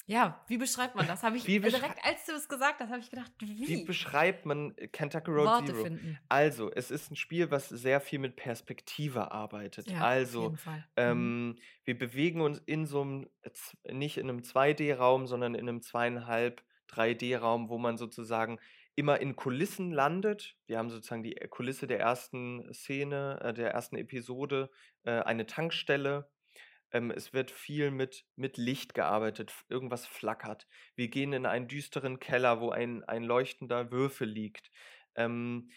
Ja, wie beschreibt man das? Habe ich direkt, als du es gesagt hast, habe ich gedacht, wie? Wie beschreibt man äh, Kentucky Road Worte Zero? finden. Also, es ist ein Spiel, was sehr viel mit Perspektive arbeitet. Ja, auf also, jeden Fall. Mhm. ähm, wir bewegen uns in so einem, nicht in einem 2D-Raum, sondern in einem zweieinhalb 3D-Raum, wo man sozusagen immer in Kulissen landet. Wir haben sozusagen die äh, Kulisse der ersten Szene, äh, der ersten Episode, eine Tankstelle. Ähm, es wird viel mit, mit Licht gearbeitet, irgendwas flackert. Wir gehen in einen düsteren Keller, wo ein, ein leuchtender Würfel liegt. Ähm,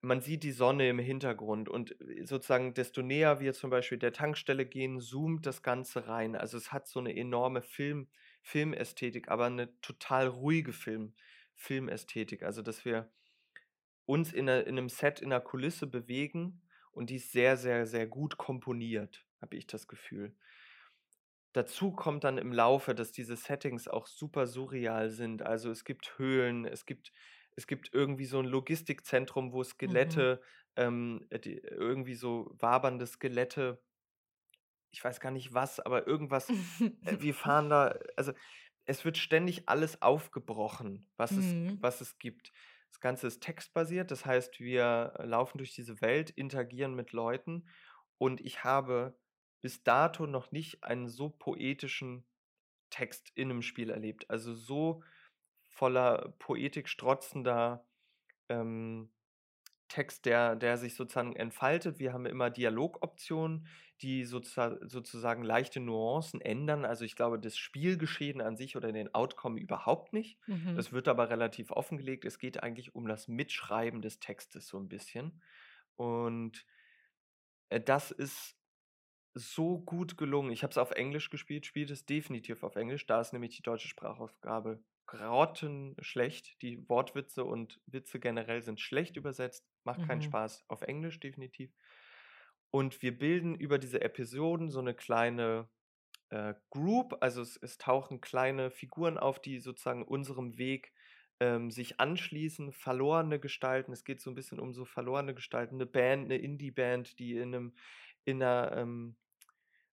man sieht die Sonne im Hintergrund und äh, sozusagen, desto näher wir zum Beispiel der Tankstelle gehen, zoomt das Ganze rein. Also es hat so eine enorme Film, Filmästhetik, aber eine total ruhige Film, Filmästhetik. Also dass wir uns in, einer, in einem Set, in einer Kulisse bewegen und die ist sehr, sehr, sehr gut komponiert, habe ich das Gefühl. Dazu kommt dann im Laufe, dass diese Settings auch super surreal sind. Also es gibt Höhlen, es gibt, es gibt irgendwie so ein Logistikzentrum, wo Skelette, ähm, äh, die, irgendwie so wabernde Skelette, ich weiß gar nicht was, aber irgendwas, äh, wir fahren da, also es wird ständig alles aufgebrochen, was, Mhm. es, was es gibt. Das Ganze ist textbasiert, das heißt, wir äh, laufen durch diese Welt, interagieren mit Leuten und ich habe bis dato noch nicht einen so poetischen Text in einem Spiel erlebt. Also so voller Poetik strotzender ähm, Text, der, der sich sozusagen entfaltet. Wir haben immer Dialogoptionen, die sozusa sozusagen leichte Nuancen ändern. Also ich glaube, das Spielgeschehen an sich oder den Outcome überhaupt nicht. Mhm. Das wird aber relativ offengelegt. Es geht eigentlich um das Mitschreiben des Textes so ein bisschen. Und äh, das ist so gut gelungen. Ich habe es auf Englisch gespielt, spielt es definitiv auf Englisch. Da ist nämlich die deutsche Sprachaufgabe grottenschlecht. Die Wortwitze und Witze generell sind schlecht übersetzt. Macht keinen Mhm. Spaß. Auf Englisch definitiv. Und wir bilden über diese Episoden so eine kleine äh, Group. Also es, es tauchen kleine Figuren auf, die sozusagen unserem Weg ähm, sich anschließen, verlorene Gestalten. Es geht so ein bisschen um so verlorene Gestalten. Eine Band, eine Indie-Band, die in einem, in einer, ähm,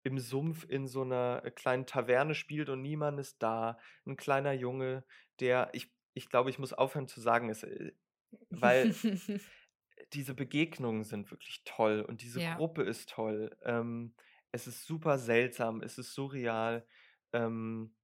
im Sumpf in so einer äh, kleinen Taverne spielt und niemand ist da. Ein kleiner Junge, der, ich, ich glaube, ich muss aufhören zu sagen, es, äh, weil diese Begegnungen sind wirklich toll und diese Ja. Gruppe ist toll. Ähm, es ist super seltsam, es ist surreal. Ähm,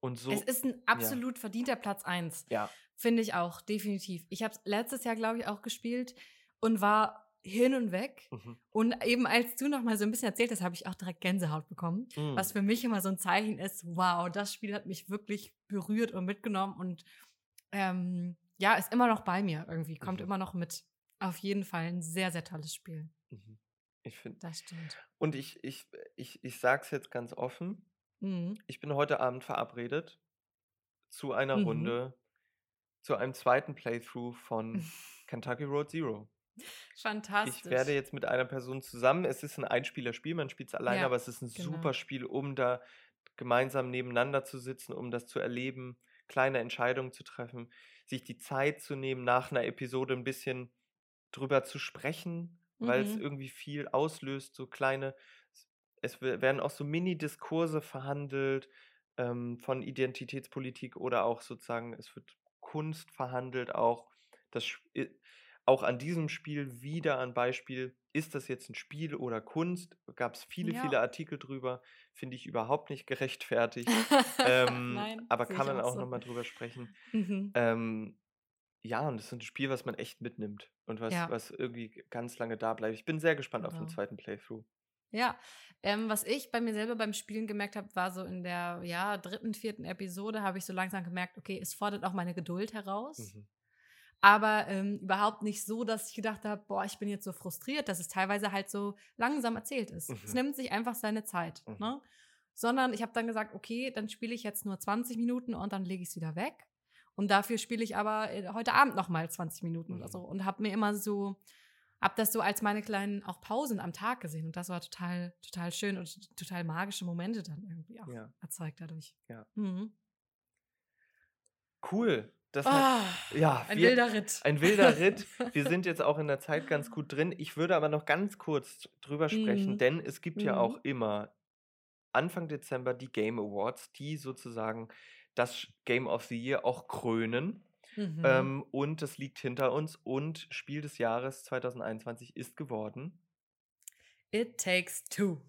und so, es ist ein absolut verdienter Platz 1. ja, Finde ich auch, definitiv. Ich habe es letztes Jahr, glaube ich, auch gespielt und war hin und weg. mhm. Und eben als du noch mal so ein bisschen erzählt hast, habe ich auch direkt Gänsehaut bekommen. Mm. Was für mich immer so ein Zeichen ist, wow, das Spiel hat mich wirklich berührt und mitgenommen und ähm, ja, ist immer noch bei mir irgendwie, kommt Mhm. immer noch mit. Auf jeden Fall ein sehr, sehr tolles Spiel. Mhm. Ich finde, Das stimmt. und ich, ich, ich, ich sage es jetzt ganz offen, Mhm. ich bin heute Abend verabredet zu einer Mhm. Runde, zu einem zweiten Playthrough von Kentucky Road Zero. Fantastisch. Ich werde jetzt mit einer Person zusammen, es ist ein Einspielerspiel, man spielt es alleine, Ja, aber es ist ein genau. super Spiel, um da gemeinsam nebeneinander zu sitzen, um das zu erleben, kleine Entscheidungen zu treffen, sich die Zeit zu nehmen, nach einer Episode ein bisschen drüber zu sprechen, weil es Mhm. irgendwie viel auslöst, so kleine, es we- werden auch so Mini-Diskurse verhandelt ähm, von Identitätspolitik oder auch sozusagen, es wird Kunst verhandelt, auch das auch an diesem Spiel wieder ein Beispiel, ist das jetzt ein Spiel oder Kunst? Gab es viele, Ja. viele Artikel drüber, finde ich überhaupt nicht gerechtfertigt. ähm, Nein, aber kann man auch so. nochmal drüber sprechen. Mhm. Ähm, ja, und es ist ein Spiel, was man echt mitnimmt und was, Ja. was irgendwie ganz lange da bleibt. Ich bin sehr gespannt auf den Genau. zweiten Playthrough. Ja, ähm, was ich bei mir selber beim Spielen gemerkt habe, war so in der ja, dritten, vierten Episode, habe ich so langsam gemerkt, okay, es fordert auch meine Geduld heraus. Mhm. Aber ähm, überhaupt nicht so, dass ich gedacht habe, boah, ich bin jetzt so frustriert, dass es teilweise halt so langsam erzählt ist. Es Mhm. nimmt sich einfach seine Zeit. Mhm. Ne? Sondern ich habe dann gesagt, okay, dann spiele ich jetzt nur 20 Minuten und dann lege ich es wieder weg. Und dafür spiele ich aber äh, heute Abend noch mal 20 Minuten oder Mhm. so. Und habe mir immer so, habe das so als meine kleinen auch Pausen am Tag gesehen. Und das war total, total schön und total magische Momente dann irgendwie auch Ja. erzeugt dadurch. Ja. Mhm. Cool. Das hat, Ah, ja, ein wir- wilder Ritt. Ein wilder Ritt. Wir sind jetzt auch in der Zeit ganz gut drin. Ich würde aber noch ganz kurz drüber sprechen, Mhm. denn es gibt ja Mhm. auch immer Anfang Dezember die Game Awards, die sozusagen das Game of the Year auch krönen. Mhm. Ähm, und das liegt hinter uns und Spiel des Jahres 2021 ist geworden. It Takes Two.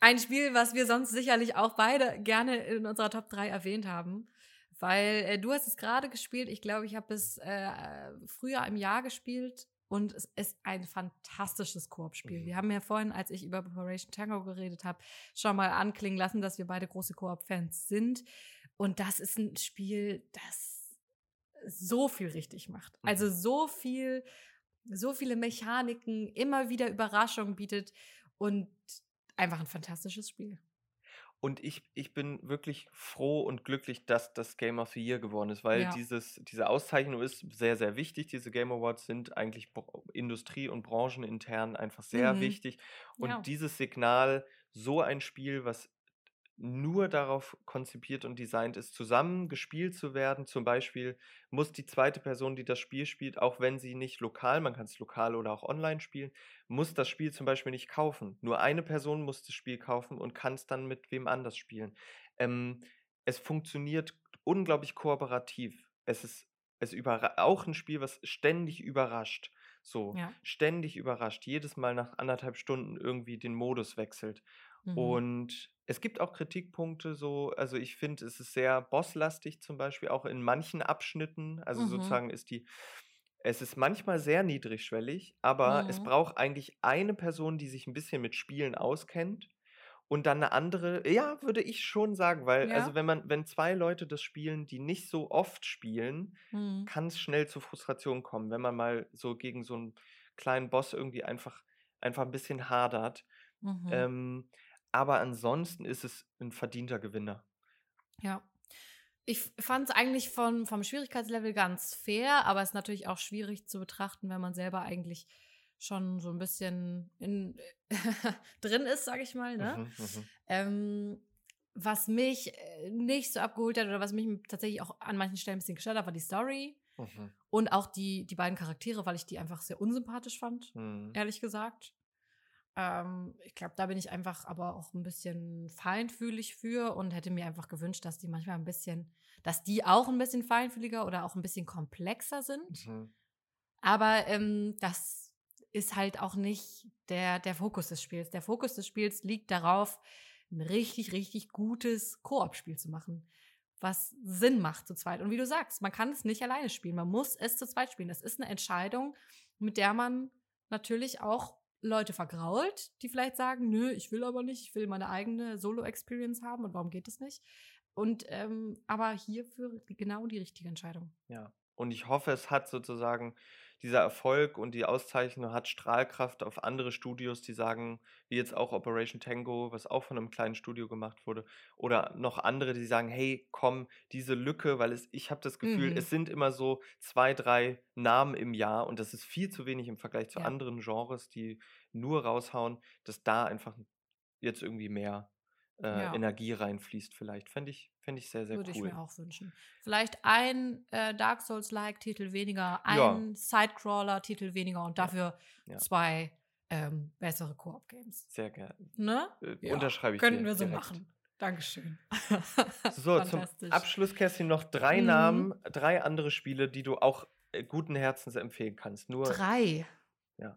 Ein Spiel, was wir sonst sicherlich auch beide gerne in unserer Top 3 erwähnt haben. Weil äh, du hast es gerade gespielt. Ich glaube, ich habe es äh, früher im Jahr gespielt. Und es ist ein fantastisches Koop-Spiel. Mhm. Wir haben ja vorhin, als ich über Operation Tango geredet habe, schon mal anklingen lassen, dass wir beide große Koop-Fans sind. Und das ist ein Spiel, das so viel richtig macht. Also Mhm. so viel, so viele Mechaniken, immer wieder Überraschungen bietet und einfach ein fantastisches Spiel. Und ich, ich bin wirklich froh und glücklich, dass das Game of the Year geworden ist, weil Ja. dieses, diese Auszeichnung ist sehr, sehr wichtig. Diese Game Awards sind eigentlich industrie- und branchenintern einfach sehr Mhm. wichtig. Und Ja. dieses Signal, so ein Spiel, was nur darauf konzipiert und designt ist, zusammen gespielt zu werden. Zum Beispiel muss die zweite Person, die das Spiel spielt, auch wenn sie nicht lokal, man kann es lokal oder auch online spielen, muss das Spiel zum Beispiel nicht kaufen. Nur eine Person muss das Spiel kaufen und kann es dann mit wem anders spielen. Ähm, es funktioniert unglaublich kooperativ. Es ist es auch ein Spiel, was ständig überrascht. So, Ja. ständig überrascht. Jedes Mal nach anderthalb Stunden irgendwie den Modus wechselt. Mhm. Und es gibt auch Kritikpunkte, so, also ich finde, es ist sehr bosslastig zum Beispiel, auch in manchen Abschnitten. Also Mhm. sozusagen ist die, es ist manchmal sehr niedrigschwellig, aber es Mhm. braucht eigentlich eine Person, die sich ein bisschen mit Spielen auskennt. Und dann eine andere, ja, würde ich schon sagen, weil, Ja. also wenn man, wenn zwei Leute das spielen, die nicht so oft spielen, Mhm. kann es schnell zu Frustration kommen, wenn man mal so gegen so einen kleinen Boss irgendwie einfach, einfach ein bisschen hadert. Mhm. Ähm, aber ansonsten ist es ein verdienter Gewinner. Ja. Ich fand es eigentlich von, vom Schwierigkeitslevel ganz fair, aber es ist natürlich auch schwierig zu betrachten, wenn man selber eigentlich schon so ein bisschen in, drin ist, sage ich mal. Ne? Mhm, mhm. Ähm, was mich äh, nicht so abgeholt hat oder was mich tatsächlich auch an manchen Stellen ein bisschen gestört hat, war die Story Mhm. und auch die, die beiden Charaktere, weil ich die einfach sehr unsympathisch fand, Mhm. ehrlich gesagt. Ähm, ich glaube, da bin ich einfach aber auch ein bisschen feinfühlig für und hätte mir einfach gewünscht, dass die manchmal ein bisschen, dass die auch ein bisschen feinfühliger oder auch ein bisschen komplexer sind. Mhm. Aber ähm, das ist halt auch nicht der, der Fokus des Spiels. Der Fokus des Spiels liegt darauf, ein richtig, richtig gutes Koop-Spiel zu machen, was Sinn macht zu zweit. Und wie du sagst, man kann es nicht alleine spielen, man muss es zu zweit spielen. Das ist eine Entscheidung, mit der man natürlich auch Leute vergrault, die vielleicht sagen, nö, ich will aber nicht, ich will meine eigene Solo-Experience haben und warum geht es nicht? Und ähm, aber hierfür genau die richtige Entscheidung. Ja. Und ich hoffe, es hat sozusagen dieser Erfolg und die Auszeichnung hat Strahlkraft auf andere Studios, die sagen, wie jetzt auch Operation Tango, was auch von einem kleinen Studio gemacht wurde, oder noch andere, die sagen, hey, komm, diese Lücke, weil es, ich habe das Gefühl, Mhm. es sind immer so zwei, drei Namen im Jahr und das ist viel zu wenig im Vergleich zu Ja. anderen Genres, die nur raushauen, dass da einfach jetzt irgendwie mehr äh, Ja. Energie reinfließt, vielleicht. Fände ich, fänd ich sehr, sehr Würde ich cool. mir auch wünschen. Vielleicht ein äh, Dark Souls-like-Titel weniger, Ja. ein Sidecrawler-Titel weniger und Ja. dafür Ja. zwei ähm, bessere Koop-Games. Sehr gerne. Ne? Äh, Ja, Unterschreibe ich Könnten dir wir so direkt. machen. Dankeschön. So, zum. Abschluss, Kerstin, noch drei Mhm. Namen, drei andere Spiele, die du auch äh, guten Herzens empfehlen kannst. Nur Drei. Ja.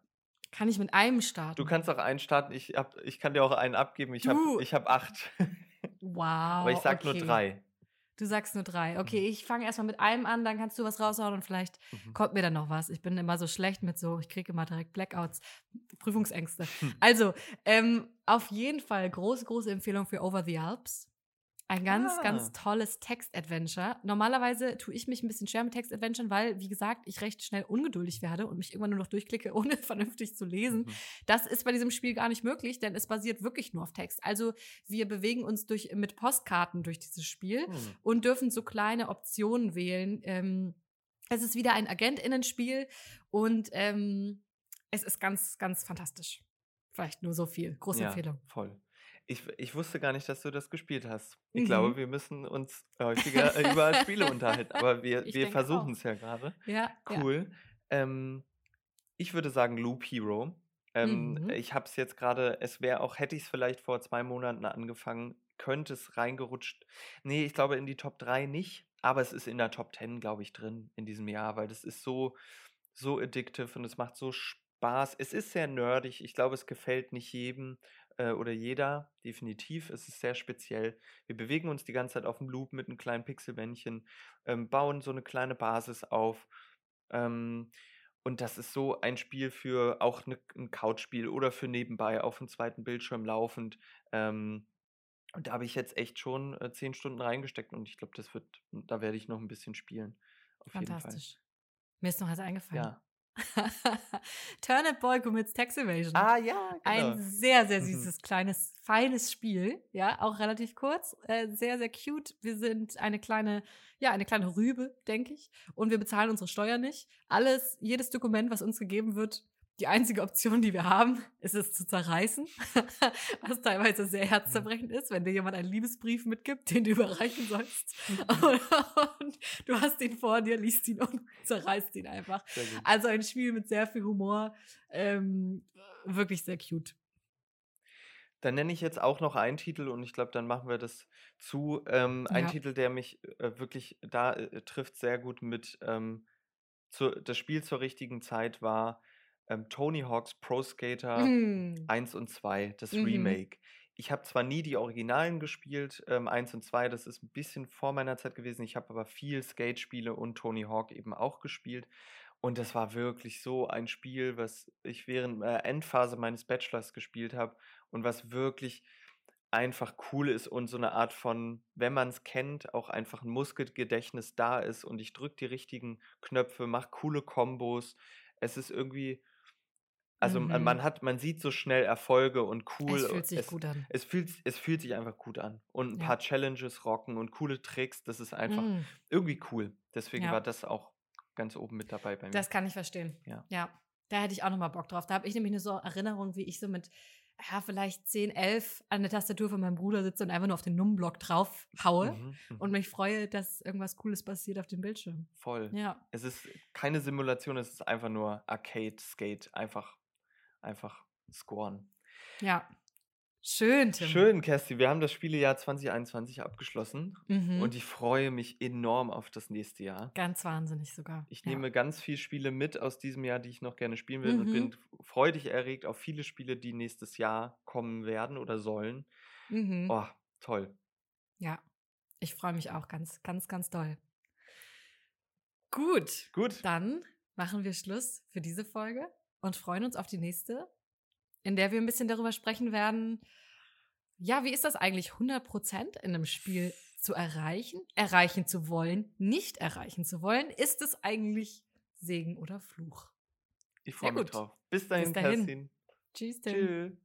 Kann ich mit einem starten? du kannst auch einen starten. Ich, hab, ich kann dir auch einen abgeben. Ich habe hab acht. Wow. Aber ich sag nur okay. drei. Du sagst nur drei. Okay, ich fange erstmal mit einem an, dann kannst du was raushauen und vielleicht Mhm. kommt mir dann noch was. Ich bin immer so schlecht mit so, ich kriege immer direkt Blackouts, Prüfungsängste. Hm. Also, ähm, auf jeden Fall große, große Empfehlung für Over the Alps. Ein ganz, Ah. ganz tolles Text-Adventure. Normalerweise tue ich mich ein bisschen schwer mit Text-Adventuren, weil, wie gesagt, ich recht schnell ungeduldig werde und mich irgendwann nur noch durchklicke, ohne vernünftig zu lesen. Mhm. Das ist bei diesem Spiel gar nicht möglich, denn es basiert wirklich nur auf Text. Also wir bewegen uns durch, mit Postkarten durch dieses Spiel Hm. und dürfen so kleine Optionen wählen. Ähm, es ist wieder ein AgentInnen-Spiel und ähm, es ist ganz, ganz fantastisch. Vielleicht nur so viel. Große Ja, Empfehlung. voll. Ich, ich wusste gar nicht, dass du das gespielt hast. Ich Mhm. glaube, wir müssen uns häufiger über Spiele unterhalten. Aber wir, Ich wir versuchen es ja gerade. Ja, Cool. Ähm, ich würde sagen Loop Hero. Ähm, Mhm. Ich habe es jetzt gerade, es wäre auch, hätte ich es vielleicht vor zwei Monaten angefangen, könnte es reingerutscht. Nee, ich glaube in die Top 3 nicht, aber es ist in der Top 10, glaube ich, drin in diesem Jahr, weil das ist so, so addictive und es macht so Spaß. Es ist sehr nerdig. Ich glaube, es gefällt nicht jedem äh, oder jeder, definitiv. Es ist sehr speziell. Wir bewegen uns die ganze Zeit auf dem Loop mit einem kleinen Pixelmännchen, ähm, bauen so eine kleine Basis auf. Ähm, und das ist so ein Spiel für auch ne, ein Couchspiel oder für nebenbei auf dem zweiten Bildschirm laufend. Ähm, und da habe ich jetzt echt schon äh, zehn Stunden reingesteckt und ich glaube, das wird, da werde ich noch ein bisschen spielen. Auf jeden Fall. fantastisch. Mir ist noch was eingefallen. Ja. Turnip Boy commits Tax Evasion. Ah, ja, genau. Ein sehr, sehr Mhm. süßes, kleines, feines Spiel. Ja, auch relativ kurz. Äh, sehr, sehr cute. Wir sind eine kleine, ja, eine kleine Rübe, denke ich. Und wir bezahlen unsere Steuer nicht. Alles, jedes Dokument, was uns gegeben wird, die einzige Option, die wir haben, ist es zu zerreißen. Was teilweise sehr herzzerbrechend ist, wenn dir jemand einen Liebesbrief mitgibt, den du überreichen sollst. Und, und du hast ihn vor dir, liest ihn und zerreißt ihn einfach. Also ein Spiel mit sehr viel Humor. Ähm, wirklich sehr cute. Dann nenne ich jetzt auch noch einen Titel und ich glaube, dann machen wir das zu. Ähm, ein Ja. Titel, der mich äh, wirklich da äh, trifft sehr gut mit ähm, zu, das Spiel zur richtigen Zeit war ähm, Tony Hawk's Pro Skater Mm. 1 und 2, das Mhm. Remake. Ich habe zwar nie die Originalen gespielt, ähm, 1 und 2, das ist ein bisschen vor meiner Zeit gewesen. Ich habe aber viel Skate-Spiele und Tony Hawk eben auch gespielt. Und das war wirklich so ein Spiel, was ich während der Endphase meines Bachelors gespielt habe und was wirklich einfach cool ist und so eine Art von, wenn man es kennt, auch einfach ein Muskelgedächtnis da ist und ich drücke die richtigen Knöpfe, mache coole Kombos. Es ist irgendwie, also man, Mhm. man hat, man sieht so schnell Erfolge und cool. Es fühlt sich es, gut an. Es fühlt, es fühlt sich einfach gut an. Und ein Ja. paar Challenges rocken und coole Tricks, das ist einfach Mm. irgendwie cool. Deswegen Ja. war das auch ganz oben mit dabei bei mir. Das kann ich verstehen. Ja. Ja. Da hätte ich auch noch mal Bock drauf. Da habe ich nämlich eine so Erinnerung, wie ich so mit ja, vielleicht 10, 11 an der Tastatur von meinem Bruder sitze und einfach nur auf den Numblock drauf haue Mhm, mhm. und mich freue, dass irgendwas Cooles passiert auf dem Bildschirm. Voll. Ja. Es ist keine Simulation, es ist einfach nur Arcade, Skate, einfach, einfach scoren. Ja. Schön, Tim. Schön, Kerstin, wir haben das Spielejahr 2021 abgeschlossen Mhm. und ich freue mich enorm auf das nächste Jahr. Ganz wahnsinnig sogar. Ich ja. nehme ganz viele Spiele mit aus diesem Jahr, die ich noch gerne spielen will und Mhm. bin freudig erregt auf viele Spiele, die nächstes Jahr kommen werden oder sollen. Mhm. Oh, toll. Ja. Ich freue mich auch ganz, ganz, ganz doll. Gut. Gut. Dann machen wir Schluss für diese Folge und freuen uns auf die nächste, in der wir ein bisschen darüber sprechen werden, ja, wie ist das eigentlich, 100% in einem Spiel zu erreichen, erreichen zu wollen, nicht erreichen zu wollen? Ist es eigentlich Segen oder Fluch? Ich freue mich gut. drauf. Bis dahin, dahin. Kerstin. Tschüss, Tim. Tschüss.